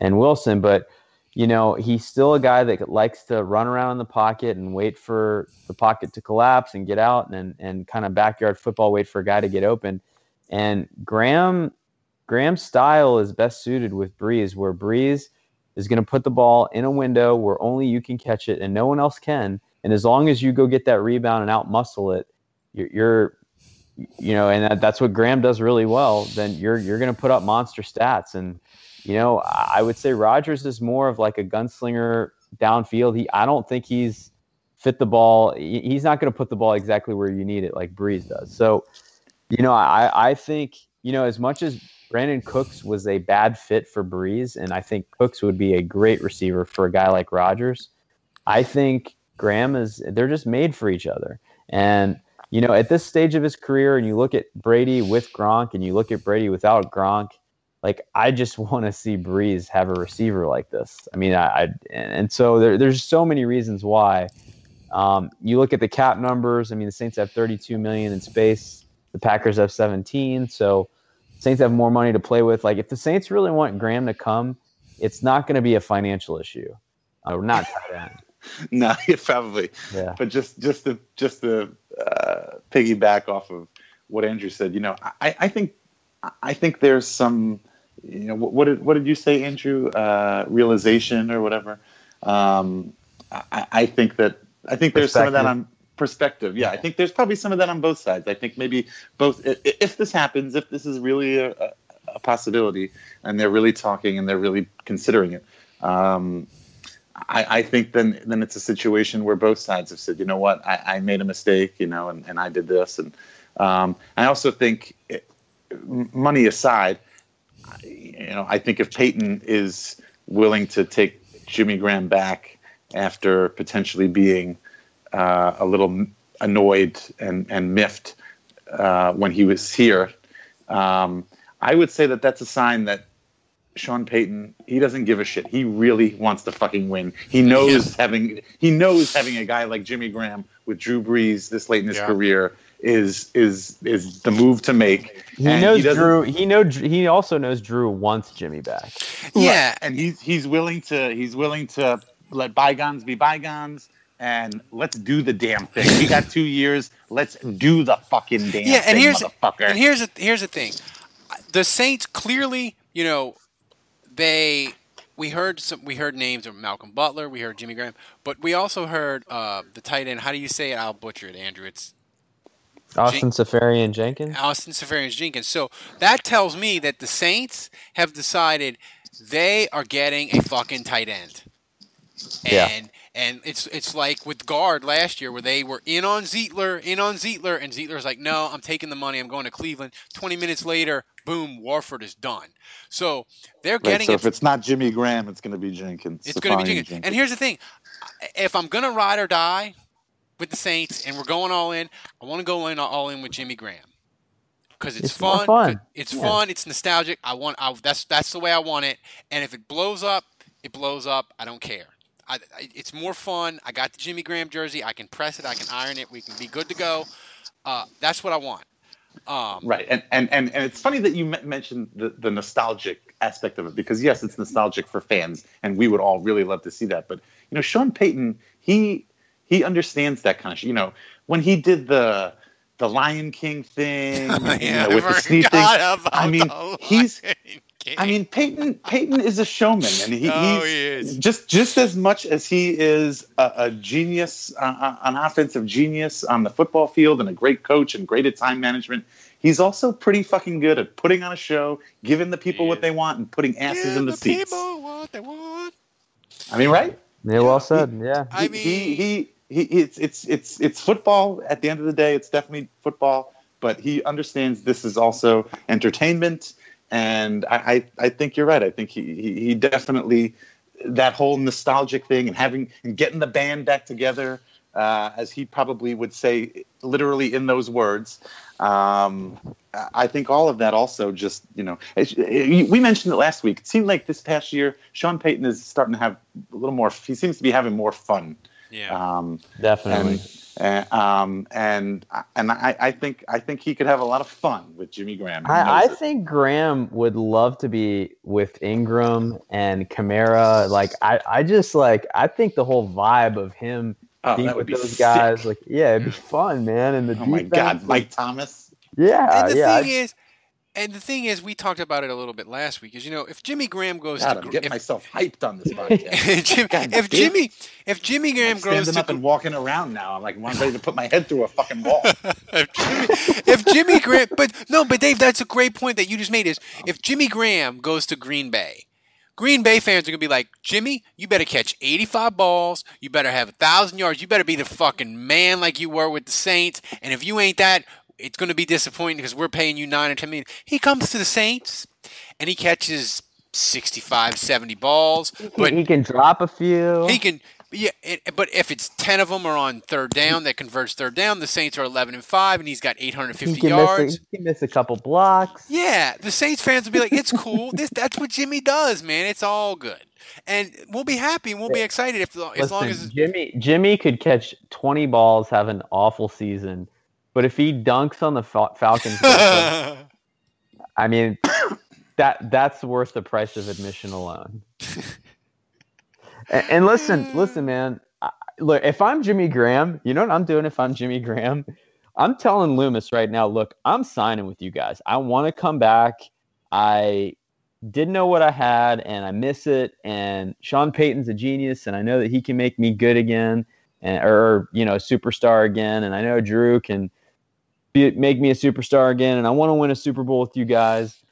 and Wilson, but you know, he's still a guy that likes to run around in the pocket and wait for the pocket to collapse and get out and and kind of backyard football, wait for a guy to get open. And Graham Graham's style is best suited with Brees, where Brees is going to put the ball in a window where only you can catch it and no one else can. And as long as you go get that rebound and out muscle it, you're, you're you know, and that, that's what Graham does really well. Then you're you're going to put up monster stats. And you know, I would say Rodgers is more of like a gunslinger downfield. He I don't think he's fit the ball. he- He's not going to put the ball exactly where you need it like Brees does. So, you know, I I think you know as much as Brandin Cooks was a bad fit for Brees, and I think Cooks would be a great receiver for a guy like Rodgers. I think Graham is they're just made for each other. And you know, at this stage of his career, and you look at Brady with Gronk, and you look at Brady without Gronk, like I just want to see Brees have a receiver like this. I mean, I, I and so there, there's so many reasons why. Um, you look at the cap numbers. I mean, the Saints have 32 million in space. The Packers have 17. So Saints have more money to play with. Like, if the Saints really want Graham to come, it's not going to be a financial issue. Uh, not tight end. no, probably. Yeah. But just just to just to uh, piggyback off of what Andrew said, you know, I, I think I think there's some, you know, what, what did what did you say, Andrew? Uh, realization or whatever. Um, I, I think that I think there's some of that on perspective. Yeah, I think there's probably some of that on both sides. I think maybe both. If this happens, if this is really a, a- possibility, and they're really talking and they're really considering it, um, I, I think then then it's a situation where both sides have said, you know what, I, I made a mistake, you know, and, and I did this, and um, I also think, it, money aside, you know, I think if Payton is willing to take Jimmy Graham back after potentially being uh, a little annoyed and and miffed uh, when he was here, um, I would say that that's a sign that Sean Payton he doesn't give a shit. He really wants to fucking win. He knows having he knows having a guy like Jimmy Graham with Drew Brees this late in his Yeah. career is is is the move to make. He And knows doesn't- Drew. He know. He also knows Drew wants Jimmy back. Yeah, and he's he's willing to he's willing to let bygones be bygones and let's do the damn thing. We got two years. Let's do the fucking damn yeah, thing, and here's motherfucker. and here's the here's the thing, the Saints clearly, you know, they we heard some we heard names of Malcolm Butler, we heard Jimmy Graham, but we also heard uh, the tight end. How do you say it? I'll butcher it, Andrew. It's Austin Seferian Jenkins. Austin Seferian Jenkins. So that tells me that the Saints have decided they are getting a fucking tight end. And Yeah. And it's it's like with guard last year where they were in on Zeitler, in on Zeitler, and Zeitler's like, no, I'm taking the money, I'm going to Cleveland. Twenty minutes later, boom, Warford is done. So they're Right, getting so a if it's not Jimmy Graham, it's going to be Jenkins. it's going to be Seferian Jenkins. And here's the thing: if I'm going to ride or die with the Saints, and we're going all in, I want to go in all in with Jimmy Graham because it's, It's fun. fun. It's Yeah. fun. It's nostalgic. I want. I, that's that's the way I want it. And if it blows up, it blows up. I don't care. I, I, it's more fun. I got the Jimmy Graham jersey. I can press it. I can iron it. We can be good to go. Uh, that's what I want. Um, Right, and and and, and it's funny that you mentioned the, the nostalgic aspect of it because yes, it's nostalgic for fans, and we would all really love to see that. But you know, Sean Payton, he he understands that kind of shit. You know, when he did the the Lion King thing, you know, with the sneeze thing, I mean, he's. King. I mean, Payton. Payton is a showman, and he, Oh, he's he is. just just as much as he is a, a genius, uh, an offensive genius on the football field, and a great coach and great at time management. He's also pretty fucking good at putting on a show, giving the people what they want, and putting asses Give in the, the seats. people what they want. I mean, right? Yeah, well said. Yeah. I mean, he, he he it's it's it's it's football. At the end of the day, it's definitely football. But he understands this is also entertainment, and I I, I think you're right. I think he, he he definitely that whole nostalgic thing and having and getting the band back together, uh, as he probably would say, literally in those words. Um, I think all of that also just you know it's- we mentioned it last week. It seemed like this past year, Sean Payton is starting to have a little more. He seems to be having more fun. Yeah. Um, Definitely. and uh, um, and and I, I think I think he could have a lot of fun with Jimmy Graham. I, I think Graham would love to be with Ingram and Kamara. Like I, I just like I think the whole vibe of him Oh, being with be those sick. guys, like yeah, it'd be fun, man. And the Oh my God, Mike Thomas. yeah, and the yeah. thing is, and the thing is, we talked about it a little bit last week. Is you know, if Jimmy Graham goes God, to I'm getting if, myself hyped on this podcast. Jim- God if damn. Jimmy if Jimmy Graham I'm standing to up and walking around now. I'm like, I'm ready to put my head through a fucking wall. if Jimmy, if Jimmy Graham, but no, but Dave, that's a great point that you just made. Is if Jimmy Graham goes to Green Bay, Green Bay fans are gonna be like, Jimmy, you better catch 85 balls, you better have a thousand yards, you better be the fucking man like you were with the Saints, and if you ain't that, it's going to be disappointing because we're paying you nine or ten million. He comes to the Saints and he catches 65, 70 balls, but he can drop a few. he can. Yeah, it, but if it's ten of them are on third down that converts third down, the Saints are eleven and five, and he's got eight hundred fifty yards. miss a, he can miss a couple blocks. Yeah, the Saints fans will be like, "It's cool. this that's what Jimmy does, man. It's all good." And we'll be happy and we'll be excited if as long as Jimmy Jimmy could catch 20 balls, have an awful season, but if he dunks on the Fal- Falcons, I mean, that that's worth the price of admission alone. and, and listen, listen, man. I, look, if I'm Jimmy Graham, you know what I'm doing? If I'm Jimmy Graham, I'm telling Loomis right now. Look, I'm signing with you guys. I want to come back. I didn't know what I had, and I miss it. And Sean Payton's a genius, and I know that he can make me good again, and or you know, superstar again. And I know Drew can be, make me a superstar again, and I want to win a Super Bowl with you guys.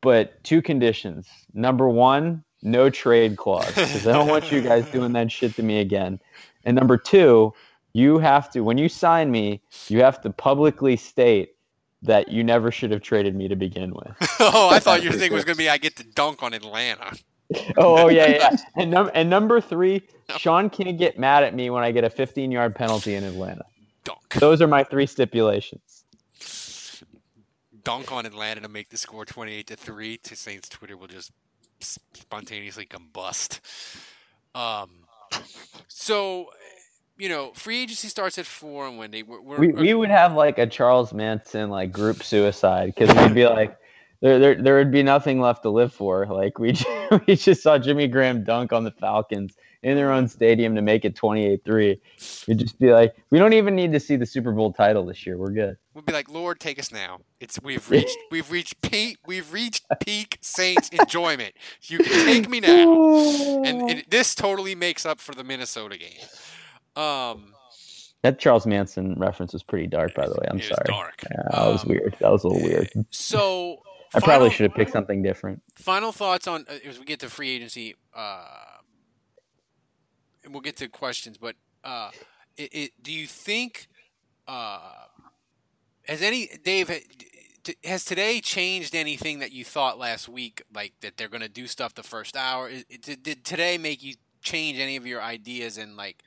But two conditions. Number one, no trade clause because I don't want you guys doing that shit to me again. And number two, you have to when you sign me, you have to publicly state that you never should have traded me to begin with. oh, I thought your thing was going to be I get to dunk on Atlanta. oh, oh yeah, yeah. And, num- and number three, Sean can't get mad at me when I get a 15 yard penalty in Atlanta. Dunk. Those are my three stipulations. Dunk on Atlanta to make the score twenty-eight to three. To Saints Twitter will just spontaneously combust. Um, so you know, free agency starts at four on Wednesday. We're, we're, We, we would have like a Charles Manson like group suicide because we'd be like, there, there, there would be nothing left to live for. Like we, we just saw Jimmy Graham dunk on the Falcons in their own stadium to make it 28-3. We'd just be like, we don't even need to see the Super Bowl title this year. We're good. We'd be like, Lord, take us now. It's we've reached we've reached peak we've reached peak Saints enjoyment. You can take me now, and it, this totally makes up for the Minnesota game. Um, That Charles Manson reference was pretty dark, by the way. I'm sorry. dark. Yeah, that was weird. That was a little weird. so I probably should have picked something different. Final thoughts on uh, as we get to free agency. Uh, we'll get to questions, but uh, it, it, do you think uh, has any Dave has today changed anything that you thought last week, like that they're going to do stuff the first hour? Did, did today make you change any of your ideas and like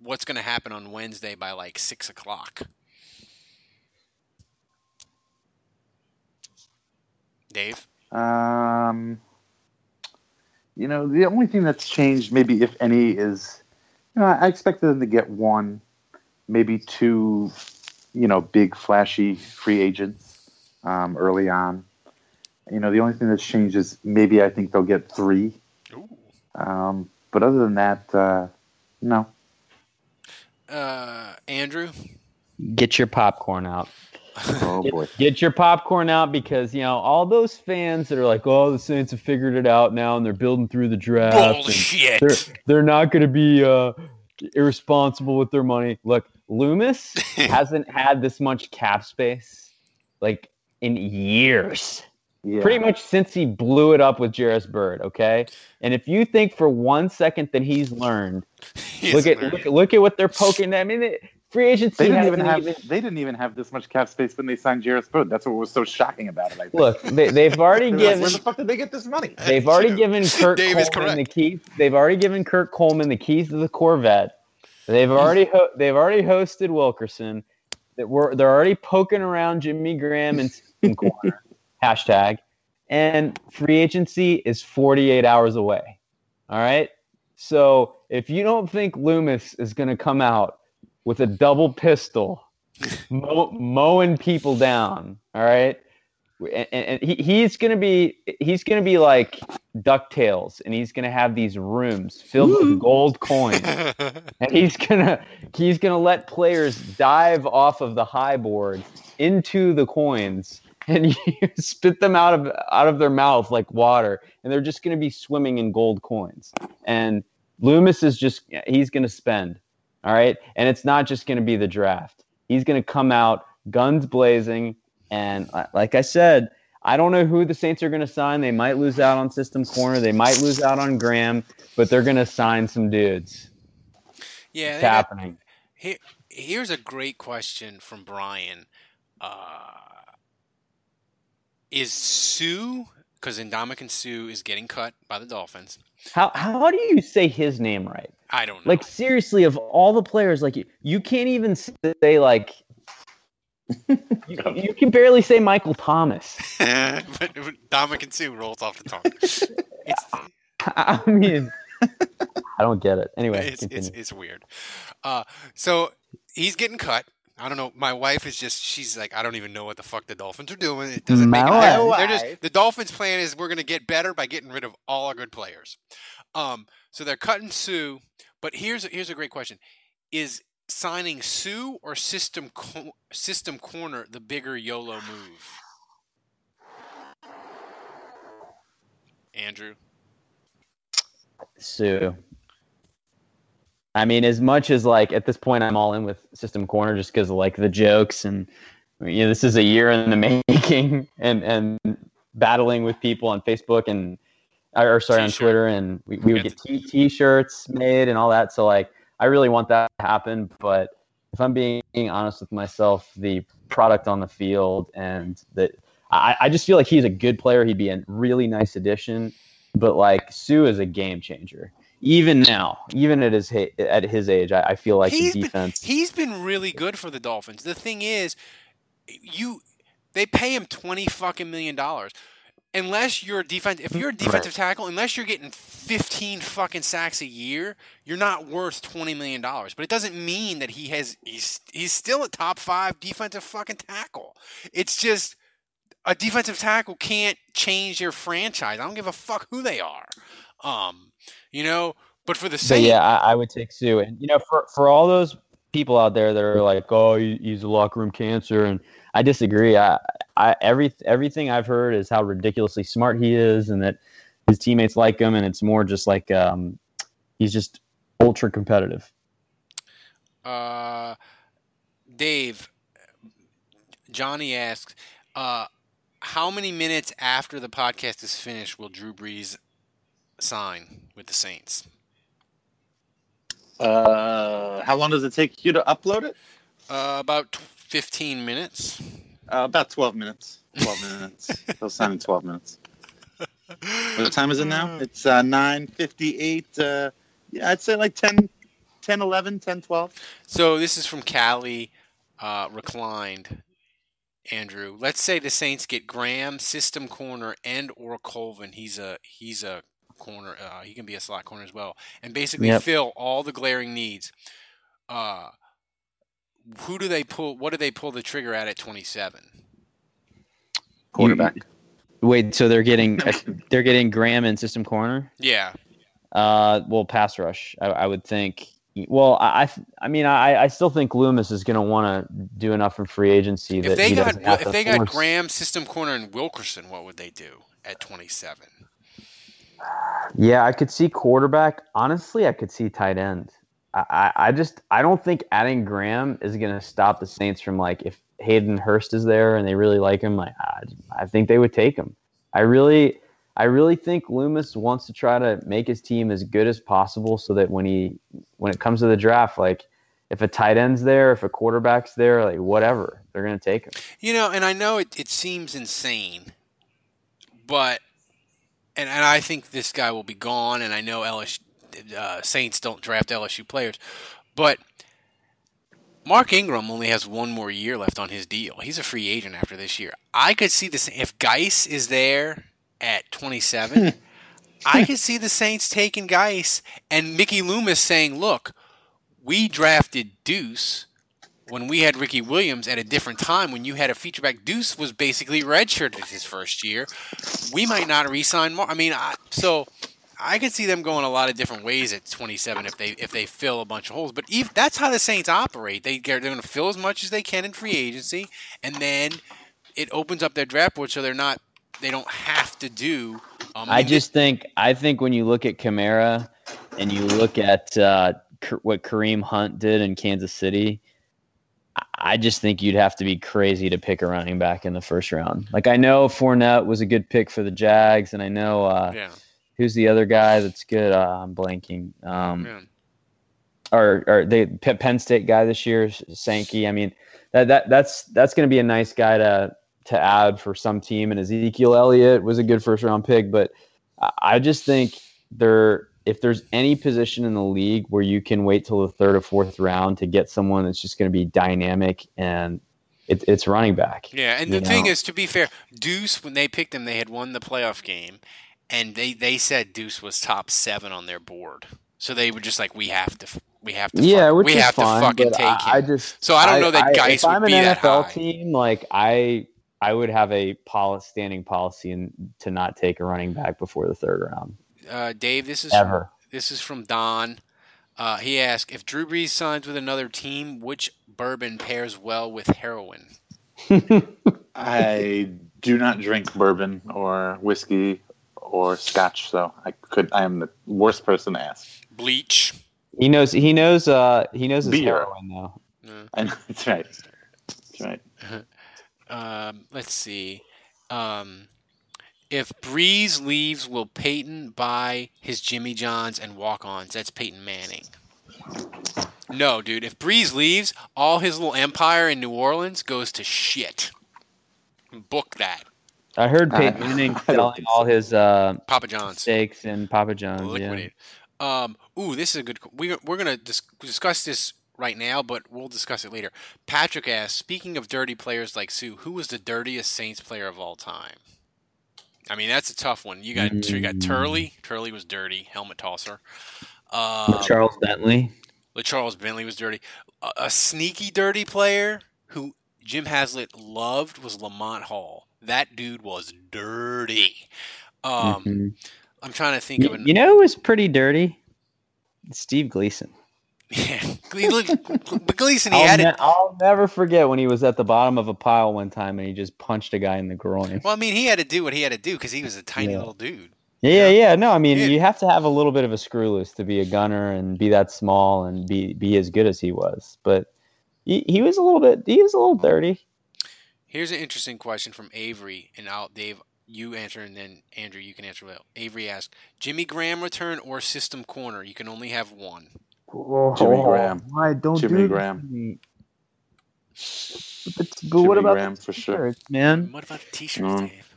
what's going to happen on Wednesday by like six o'clock? Dave. Um, you know, the only thing that's changed, maybe if any, is you know I expected them to get one, maybe two, you know, big flashy free agents um, early on. You know, the only thing that's changed is maybe I think they'll get three. Um, but other than that, uh, no. Uh, Andrew. Get your popcorn out. Oh Get- boy. Get your popcorn out because you know all those fans that are like, "Oh, the Saints have figured it out now, and they're building through the draft. and Bullshit. They're they're not going to be uh, irresponsible with their money." Look, Loomis hasn't had this much cap space like in years. Yeah. Pretty much since he blew it up with Jairus Byrd, okay? And if you think for one second that he's learned, look at look, at- look at what they're poking. At. I mean, it, free agency They didn't even have even they didn't even have this much cap space when they signed Jairus Byrd. That's what was so shocking about it. I think. Look, they, they've already They're like, given where the fuck did they get this money? they've already given Kurt Dave Coleman the keys. They've already given Kurt Coleman the keys to the Corvette. They've already ho- they've already hosted Wilkerson. That we're they're already poking around Jimmy Graham and corner hashtag. And free agency is 48 hours away. All right. So if you don't think Loomis is going to come out with a double pistol, mow, mowing people down, all right, and, and he, he's going to be he's to be like Ducktales, and he's going to have these rooms filled with gold coins, and he's gonna he's gonna let players dive off of the high board into the coins and you spit them out of out of their mouth like water and they're just going to be swimming in gold coins. And loomis is just he's going to spend all right? And it's not just going to be the draft. He's going to come out guns blazing. And like i said i don't know who the saints are going to sign. They might lose out on system corner. They might lose out on graham but they're going to sign some dudes. Yeah, it's they got- happening. Here, here's a great question from Brian. Uh, is Suh because Ndamukong Suh is getting cut by the Dolphins? How how do you say his name right? I don't know. Like seriously, of all the players, like you, you can't even say like you, you can barely say Michael Thomas. but Ndamukong Suh rolls off the tongue. It's, I mean, I don't get it. Anyway, it's, it's, it's weird. Uh, so he's getting cut. I don't know. My wife is just, she's like, I don't even know what the fuck the Dolphins are doing. It doesn't make My any wife. They're just, the Dolphins' plan is we're going to get better by getting rid of all our good players. Um, so they're cutting Suh. But here's, here's a great question Is signing Suh or System, Co- System Corner the bigger YOLO move? Andrew? Suh. I mean, as much as like at this point, I'm all in with System Corner just because like the jokes and you know this is a year in the making and and battling with people on Facebook and or sorry on T-shirt. Twitter and we, we would get t- t-shirts made and all that. So like I really want that to happen, but if I'm being honest with myself, the product on the field and that I, I just feel like he's a good player. He'd be a really nice addition, but like Suh is a game changer. Even now, even at his at his age, I, I feel like He's the been- defense. He's been really good for the Dolphins. The thing is, you they pay him twenty fucking million dollars. Unless you're a defense, if you're a defensive tackle, unless you're getting fifteen fucking sacks a year, you're not worth twenty million dollars. But it doesn't mean that he has he's he's still a top five defensive fucking tackle. It's just a defensive tackle can't change your franchise. I don't give a fuck who they are. Um, you know, but for the But Saints, yeah, I, I would take Suh. And you know, for for all those people out there that are like, "Oh, he, he's a locker room cancer," and I disagree. I, I every everything I've heard is how ridiculously smart he is, and that his teammates like him, and it's more just like um, he's just ultra competitive. Uh, Dave, Johnny asks, uh, how many minutes after the podcast is finished will Drew Brees sign with the Saints? Uh, how long does it take you to upload it? Uh, about 15 minutes. Uh, about 12 minutes. 12 minutes. He'll sign in 12 minutes. What time is it now? It's uh, 9.58. Uh, yeah, I'd say like 10, 10, 11, 10, 12. So this is from Cali, uh, reclined. Andrew, let's say the Saints get Graham, System Corner, and or Colvin. He's a he's a corner. Uh, he can be a slot corner as well, and basically Yep. fill all the glaring needs. Who do they pull? What do they pull the trigger at at twenty seven? Quarterback. Wait, so they're getting they're getting Graham in system corner? Yeah, Uh, well, pass rush, I, I would think. Well, I, I I mean, I, I still think Loomis is going to want to do enough in free agency that if they he got have if to they got Graham, System Corner, and Wilkerson, what would they do at twenty seven? Yeah, I could see quarterback. Honestly, I could see tight end. I, I, just I don't think adding Graham is going to stop the Saints from like if Hayden Hurst is there and they really like him, like I, I think they would take him. I really I really think Loomis wants to try to make his team as good as possible so that when he when it comes to the draft, like if a tight end's there, if a quarterback's there, like whatever, they're going to take him. You know, and I know it, it seems insane, but and, and I think this guy will be gone. And I know LSU uh, Saints don't draft LSU players, but Mark Ingram only has one more year left on his deal. He's a free agent after this year. I could see this if Guice is there at 27. I could see the Saints taking Guice and Mickey Loomis saying, "Look, we drafted Deuce." when we had Ricky Williams at a different time, when you had a feature back, Deuce was basically redshirted his first year. We might not re-sign more. I mean, I, so I could see them going a lot of different ways at 27 if they if they fill a bunch of holes. But even, that's how the Saints operate. They they're going to fill as much as they can in free agency, and then it opens up their draft board so they're not they don't have to do. Um, I just think I think when you look at Kamara and you look at uh, what Kareem Hunt did in Kansas City, I- I just think you'd have to be crazy to pick a running back in the first round. Like I know Fournette was a good pick for the Jags, and I know uh, yeah. Who's the other guy that's good. Uh, I'm blanking. Um, Yeah. or or they Penn State guy this year, Saquon. I mean, that that that's that's going to be a nice guy to to add for some team. And Ezekiel Elliott was a good first round pick, but I- just think there if there's any position in the league where you can wait till the third or fourth round to get someone that's just going to be dynamic and it, it's running back. Yeah, and the thing is, to be fair, Deuce when they picked him, they had won the playoff game, and they they said Deuce was top seven on their board, so they were just like, we have to, we have to, yeah, fuck- which we is have fine, to fucking take I, him. I just so I don't know that I, Guice if I'm would an that NFL high. team, like I I would have a policy, standing policy and to not take a running back before the third round. Uh, Dave, this is Ever. this is from Don. Uh, he asked if Drew Brees signs with another team, which bourbon pairs well with heroin? I do not drink bourbon or whiskey or scotch, so I could. I am the worst person to ask. Bleach. He knows he knows uh he knows his Beer. heroin though. I know, that's right. That's right. Um, let's see. Um, if Brees leaves, will Peyton buy his Jimmy Johns and walk-ons? That's Peyton Manning. No, dude. If Brees leaves, all his little empire in New Orleans goes to shit. Book that, I heard I- Peyton Manning selling all his uh Papa John's. steaks and Papa John's. Yeah. Um, ooh, this is a good. We we're gonna dis- discuss this right now, but we'll discuss it later. Patrick asks, speaking of dirty players like Suh, who was the dirtiest Saints player of all time? I mean, that's a tough one. You got you got Turley. Turley was dirty, helmet tosser. Um, Charles Bentley. Charles Bentley was dirty. A, a sneaky dirty player who Jim Haslett loved was Lamont Hall. That dude was dirty. Um, Mhm. I'm trying to think You, of an. you know who was pretty dirty? Steve Gleason. Yeah, but Gleason, he I'll, had ne- it. I'll never forget when he was at the bottom of a pile one time and he just punched a guy in the groin. Well, I mean, he had to do what he had to do because he was a tiny Yeah. little dude. Yeah, yeah. No, I mean, Yeah. you have to have a little bit of a screw loose to be a gunner and be that small and be be as good as he was. But he, he was a little bit. He was a little dirty. Here's an interesting question from Avery, and I'll Dave, you answer, and then Andrew, you can answer. Well, Avery asked, Jimmy Graham return or system corner? You can only have one. Jimmy Graham. Why don't Jimmy do Graham. But, but Jimmy what about Graham the for sure. man? What about the t-shirts, No. Dave?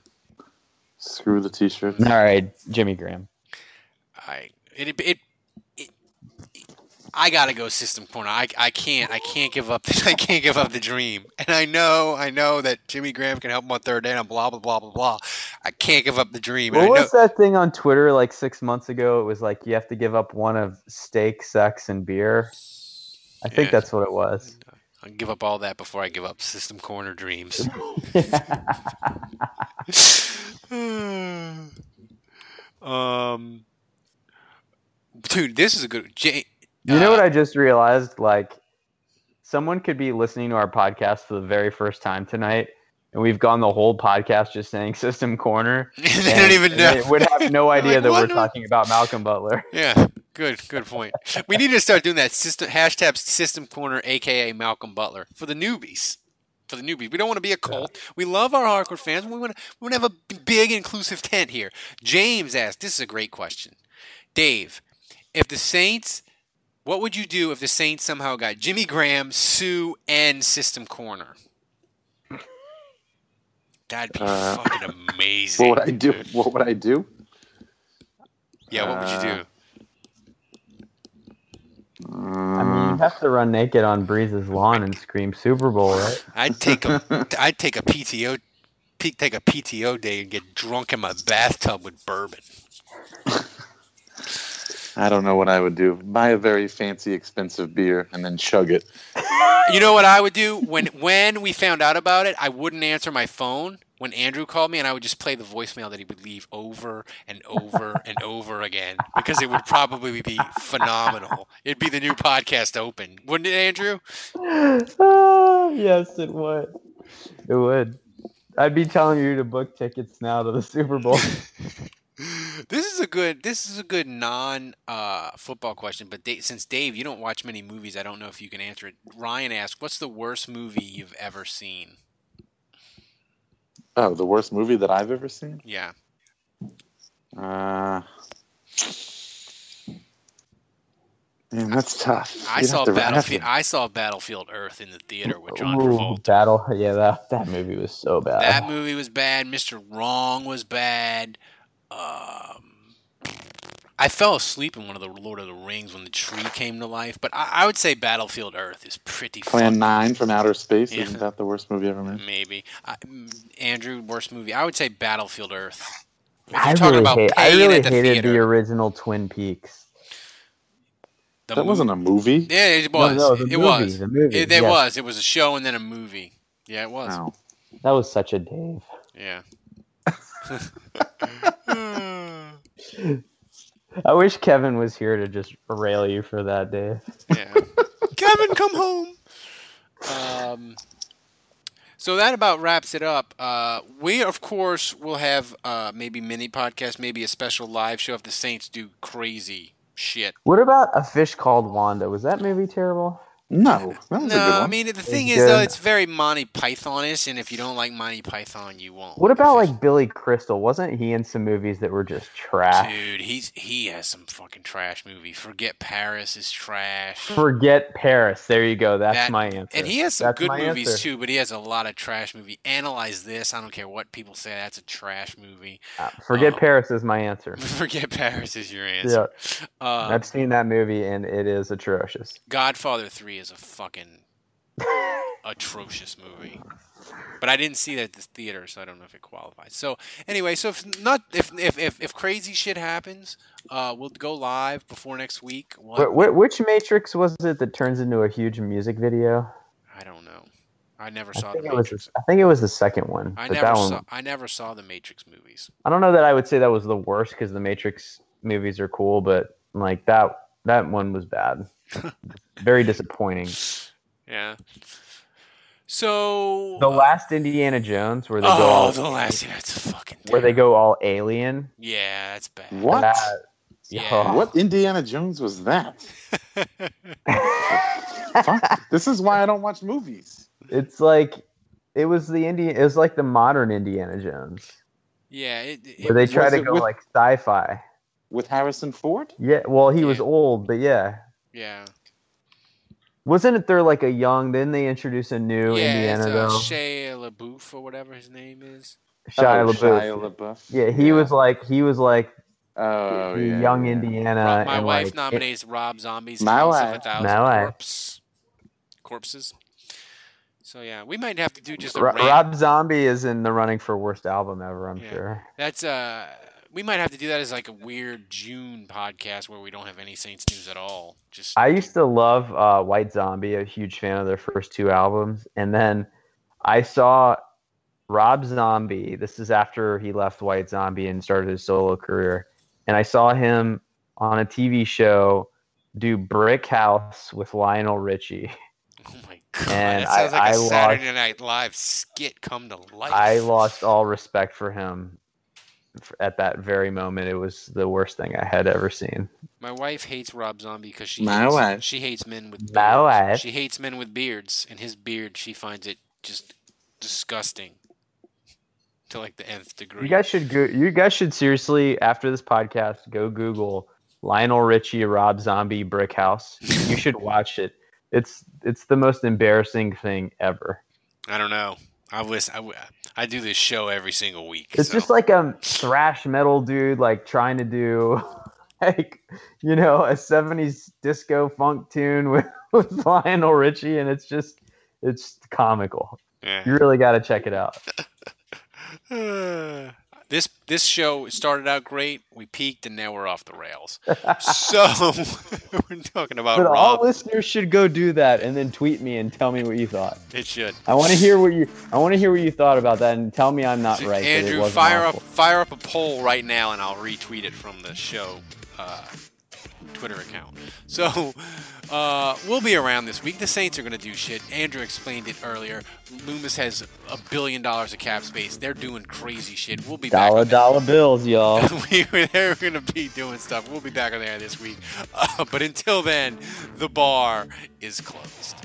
Screw the t-shirts. All right, Jimmy Graham. I it, it, it, I gotta go system corner. I, I can't I can't give up I can't give up the dream. And I know I know that Jimmy Graham can help him on third down and blah blah blah blah blah. I can't give up the dream. And What know, was that thing on Twitter like six months ago? It was like you have to give up one of steak, sex, and beer. I think Yeah. that's what it was. I'll give up all that before I give up system corner dreams. um, dude, this is a good. J- You know what uh, I just realized? Like, someone could be listening to our podcast for the very first time tonight, and we've gone the whole podcast just saying "System Corner." they don't even know. They would have no idea Like, that we're talking about Malcolm Butler. Yeah, good, good point. We need to start doing that system hashtag system corner, aka Malcolm Butler, for the newbies. For the newbies, we don't want to be a cult. We love our hardcore fans. We want to, we want to have a big inclusive tent here. James asked, "This is a great question, Dave. If the Saints, what would you do if the Saints somehow got Jimmy Graham, Suh, and System Corner? That'd be Uh, fucking amazing. What would I do? dude. What would I do? Yeah, what would you do? I mean, you have to run naked on Brees's lawn and scream Super Bowl, right? I'd take a I'd take a PTO take a PTO day and get drunk in my bathtub with bourbon. I don't know what I would do. Buy a very fancy, expensive beer and then chug it. You know what I would do when when we found out about it? I wouldn't answer my phone when Andrew called me, and I would just play the voicemail that he would leave over and over and over again because it would probably be phenomenal. It'd be the new podcast open, wouldn't it, Andrew? Ah, yes, it would. It would. I'd be telling you to book tickets now to the Super Bowl. This is a good. This is a good non uh, football question. But Dave, since Dave, you don't watch many movies, I don't know if you can answer it. Ryan asked, "What's the worst movie you've ever seen?" Oh, the worst movie that I've ever seen? Yeah, Uh, man, that's tough. I saw to- Battlefield. I saw Battlefield Earth in the theater with John Ooh, Travolta. Battle. Yeah, that that movie was so bad. That movie was bad. Mr. Wrong was bad. Um, I fell asleep in one of the Lord of the Rings when the tree came to life, but I, I would say Battlefield Earth is pretty Plan fun. Nine from Outer Space. Yeah. Isn't that the worst movie ever made? Maybe I, Andrew, worst movie. I would say Battlefield Earth. If I you're talking really, about hate, I really the hated theater, the original Twin Peaks. the that mo- wasn't a movie. Yeah, it was. no, the it movie, was. the movie, It, it yes. was. It was a show and then a movie. Yeah, it was. No. That was such a Dave. Yeah. I wish Kevin was here to just rail you for that, day. Yeah. Kevin, come home. Um, so that about wraps it up. Uh, we, of course, will have uh, maybe mini podcast, maybe a special live show if the Saints do crazy shit. What about a fish called Wanda? Was that movie terrible? No, that was a good No, I mean the thing It's is though, it's very Monty Pythonish, and if you don't like Monty Python, you won't. What about like Billy Crystal? Wasn't he in some movies that were just trash? Dude, he's he has some fucking trash movie. Forget Paris is trash. Forget Paris. There you go. That's That- my answer. And he has some That's good movies answer. too, but he has a lot of trash movie. Analyze this. I don't care what people say. That's a trash movie. Uh, Forget Um, Paris is my answer. Forget Paris is your Yeah, answer. Uh, I've seen that movie and it is atrocious. Godfather Three is a fucking atrocious movie. But I didn't see that at the theater, so I don't know if it qualifies. So anyway, so if not, if if if, if crazy shit happens, uh, we'll go live before next week. We'll have- Wh- wh- which Matrix was it that turns into a huge music video? I don't know. I never saw think the it was. I think it was the second one. I never that one, saw. I never saw the Matrix movies. I don't know that I would say that was the worst because the Matrix movies are cool, but like that that one was bad. Very disappointing. Yeah. So The uh, last Indiana Jones, where they oh, go all the last yeah, it's fucking where they go all alien. yeah, that's bad. What? That- Yeah. oh. What Indiana Jones was that? This is why I don't watch movies. It's like it was the Indian. It was like the modern Indiana Jones, Yeah, it, it, where they try to go with- like sci-fi. With Harrison Ford? Yeah, well, he was old, but yeah, yeah, wasn't it? There like a young. Then they introduce a new yeah. Indiana it's, uh, though. Shia LaBeouf or whatever his name is. Shia Oh, LaBeouf. Shia LaBeouf. Yeah, he was like he was like Oh, the yeah, young yeah. Indiana. My and, wife like, nominates Rob Zombie's My House of wife. a Thousand My wife. Corpse corpses. So yeah, we might have to do just a Ro- rant. Rob Zombie is in the running for worst album ever. I'm Yeah. sure. That's uh, we might have to do that as like a weird June podcast where we don't have any Saints news at all. Just I used to love uh, White Zombie, a huge fan of their first two albums, and then I saw Rob Zombie. This is after he left White Zombie and started his solo career, and I saw him on a TV show do Brick House with Lionel Richie. oh my god, And that sounds I- like a I lost- Saturday Night Live skit come to life. I lost all respect for him at that very moment. It was the worst thing I had ever seen. My wife hates Rob Zombie because she My hates, wife. she hates men with beards. My wife. She hates men with beards, and his beard she finds it just disgusting to like the nth degree. You guys should go. You guys should seriously, after this podcast, go Google Lionel Richie, Rob Zombie, Brick House. You should watch it. It's it's the most embarrassing thing ever. I don't know. I listen. I, w- I do this show every single week. It's so- just like a thrash metal dude, like trying to do like you know a '70s disco funk tune with, with Lionel Richie, and it's just it's comical. Yeah. You really got to check it out. this this show started out great. We peaked, and now we're off the rails. so we're talking about But all listeners should go do that and then tweet me and tell me what you thought. It should. I want to hear what you I want to hear what you thought about that and tell me I'm not right. Andrew, fire awful. up fire up a poll right now, and I'll retweet it from the show uh, Twitter account. So uh, we'll be around this week. The Saints are going to do shit. Andrew explained it earlier. Loomis has a billion dollars of cap space. They're doing crazy shit. We'll be back. Dollar dollar bills, y'all. we, they're going to be doing stuff. We'll be back on there this week. Uh, but until then, the bar is closed.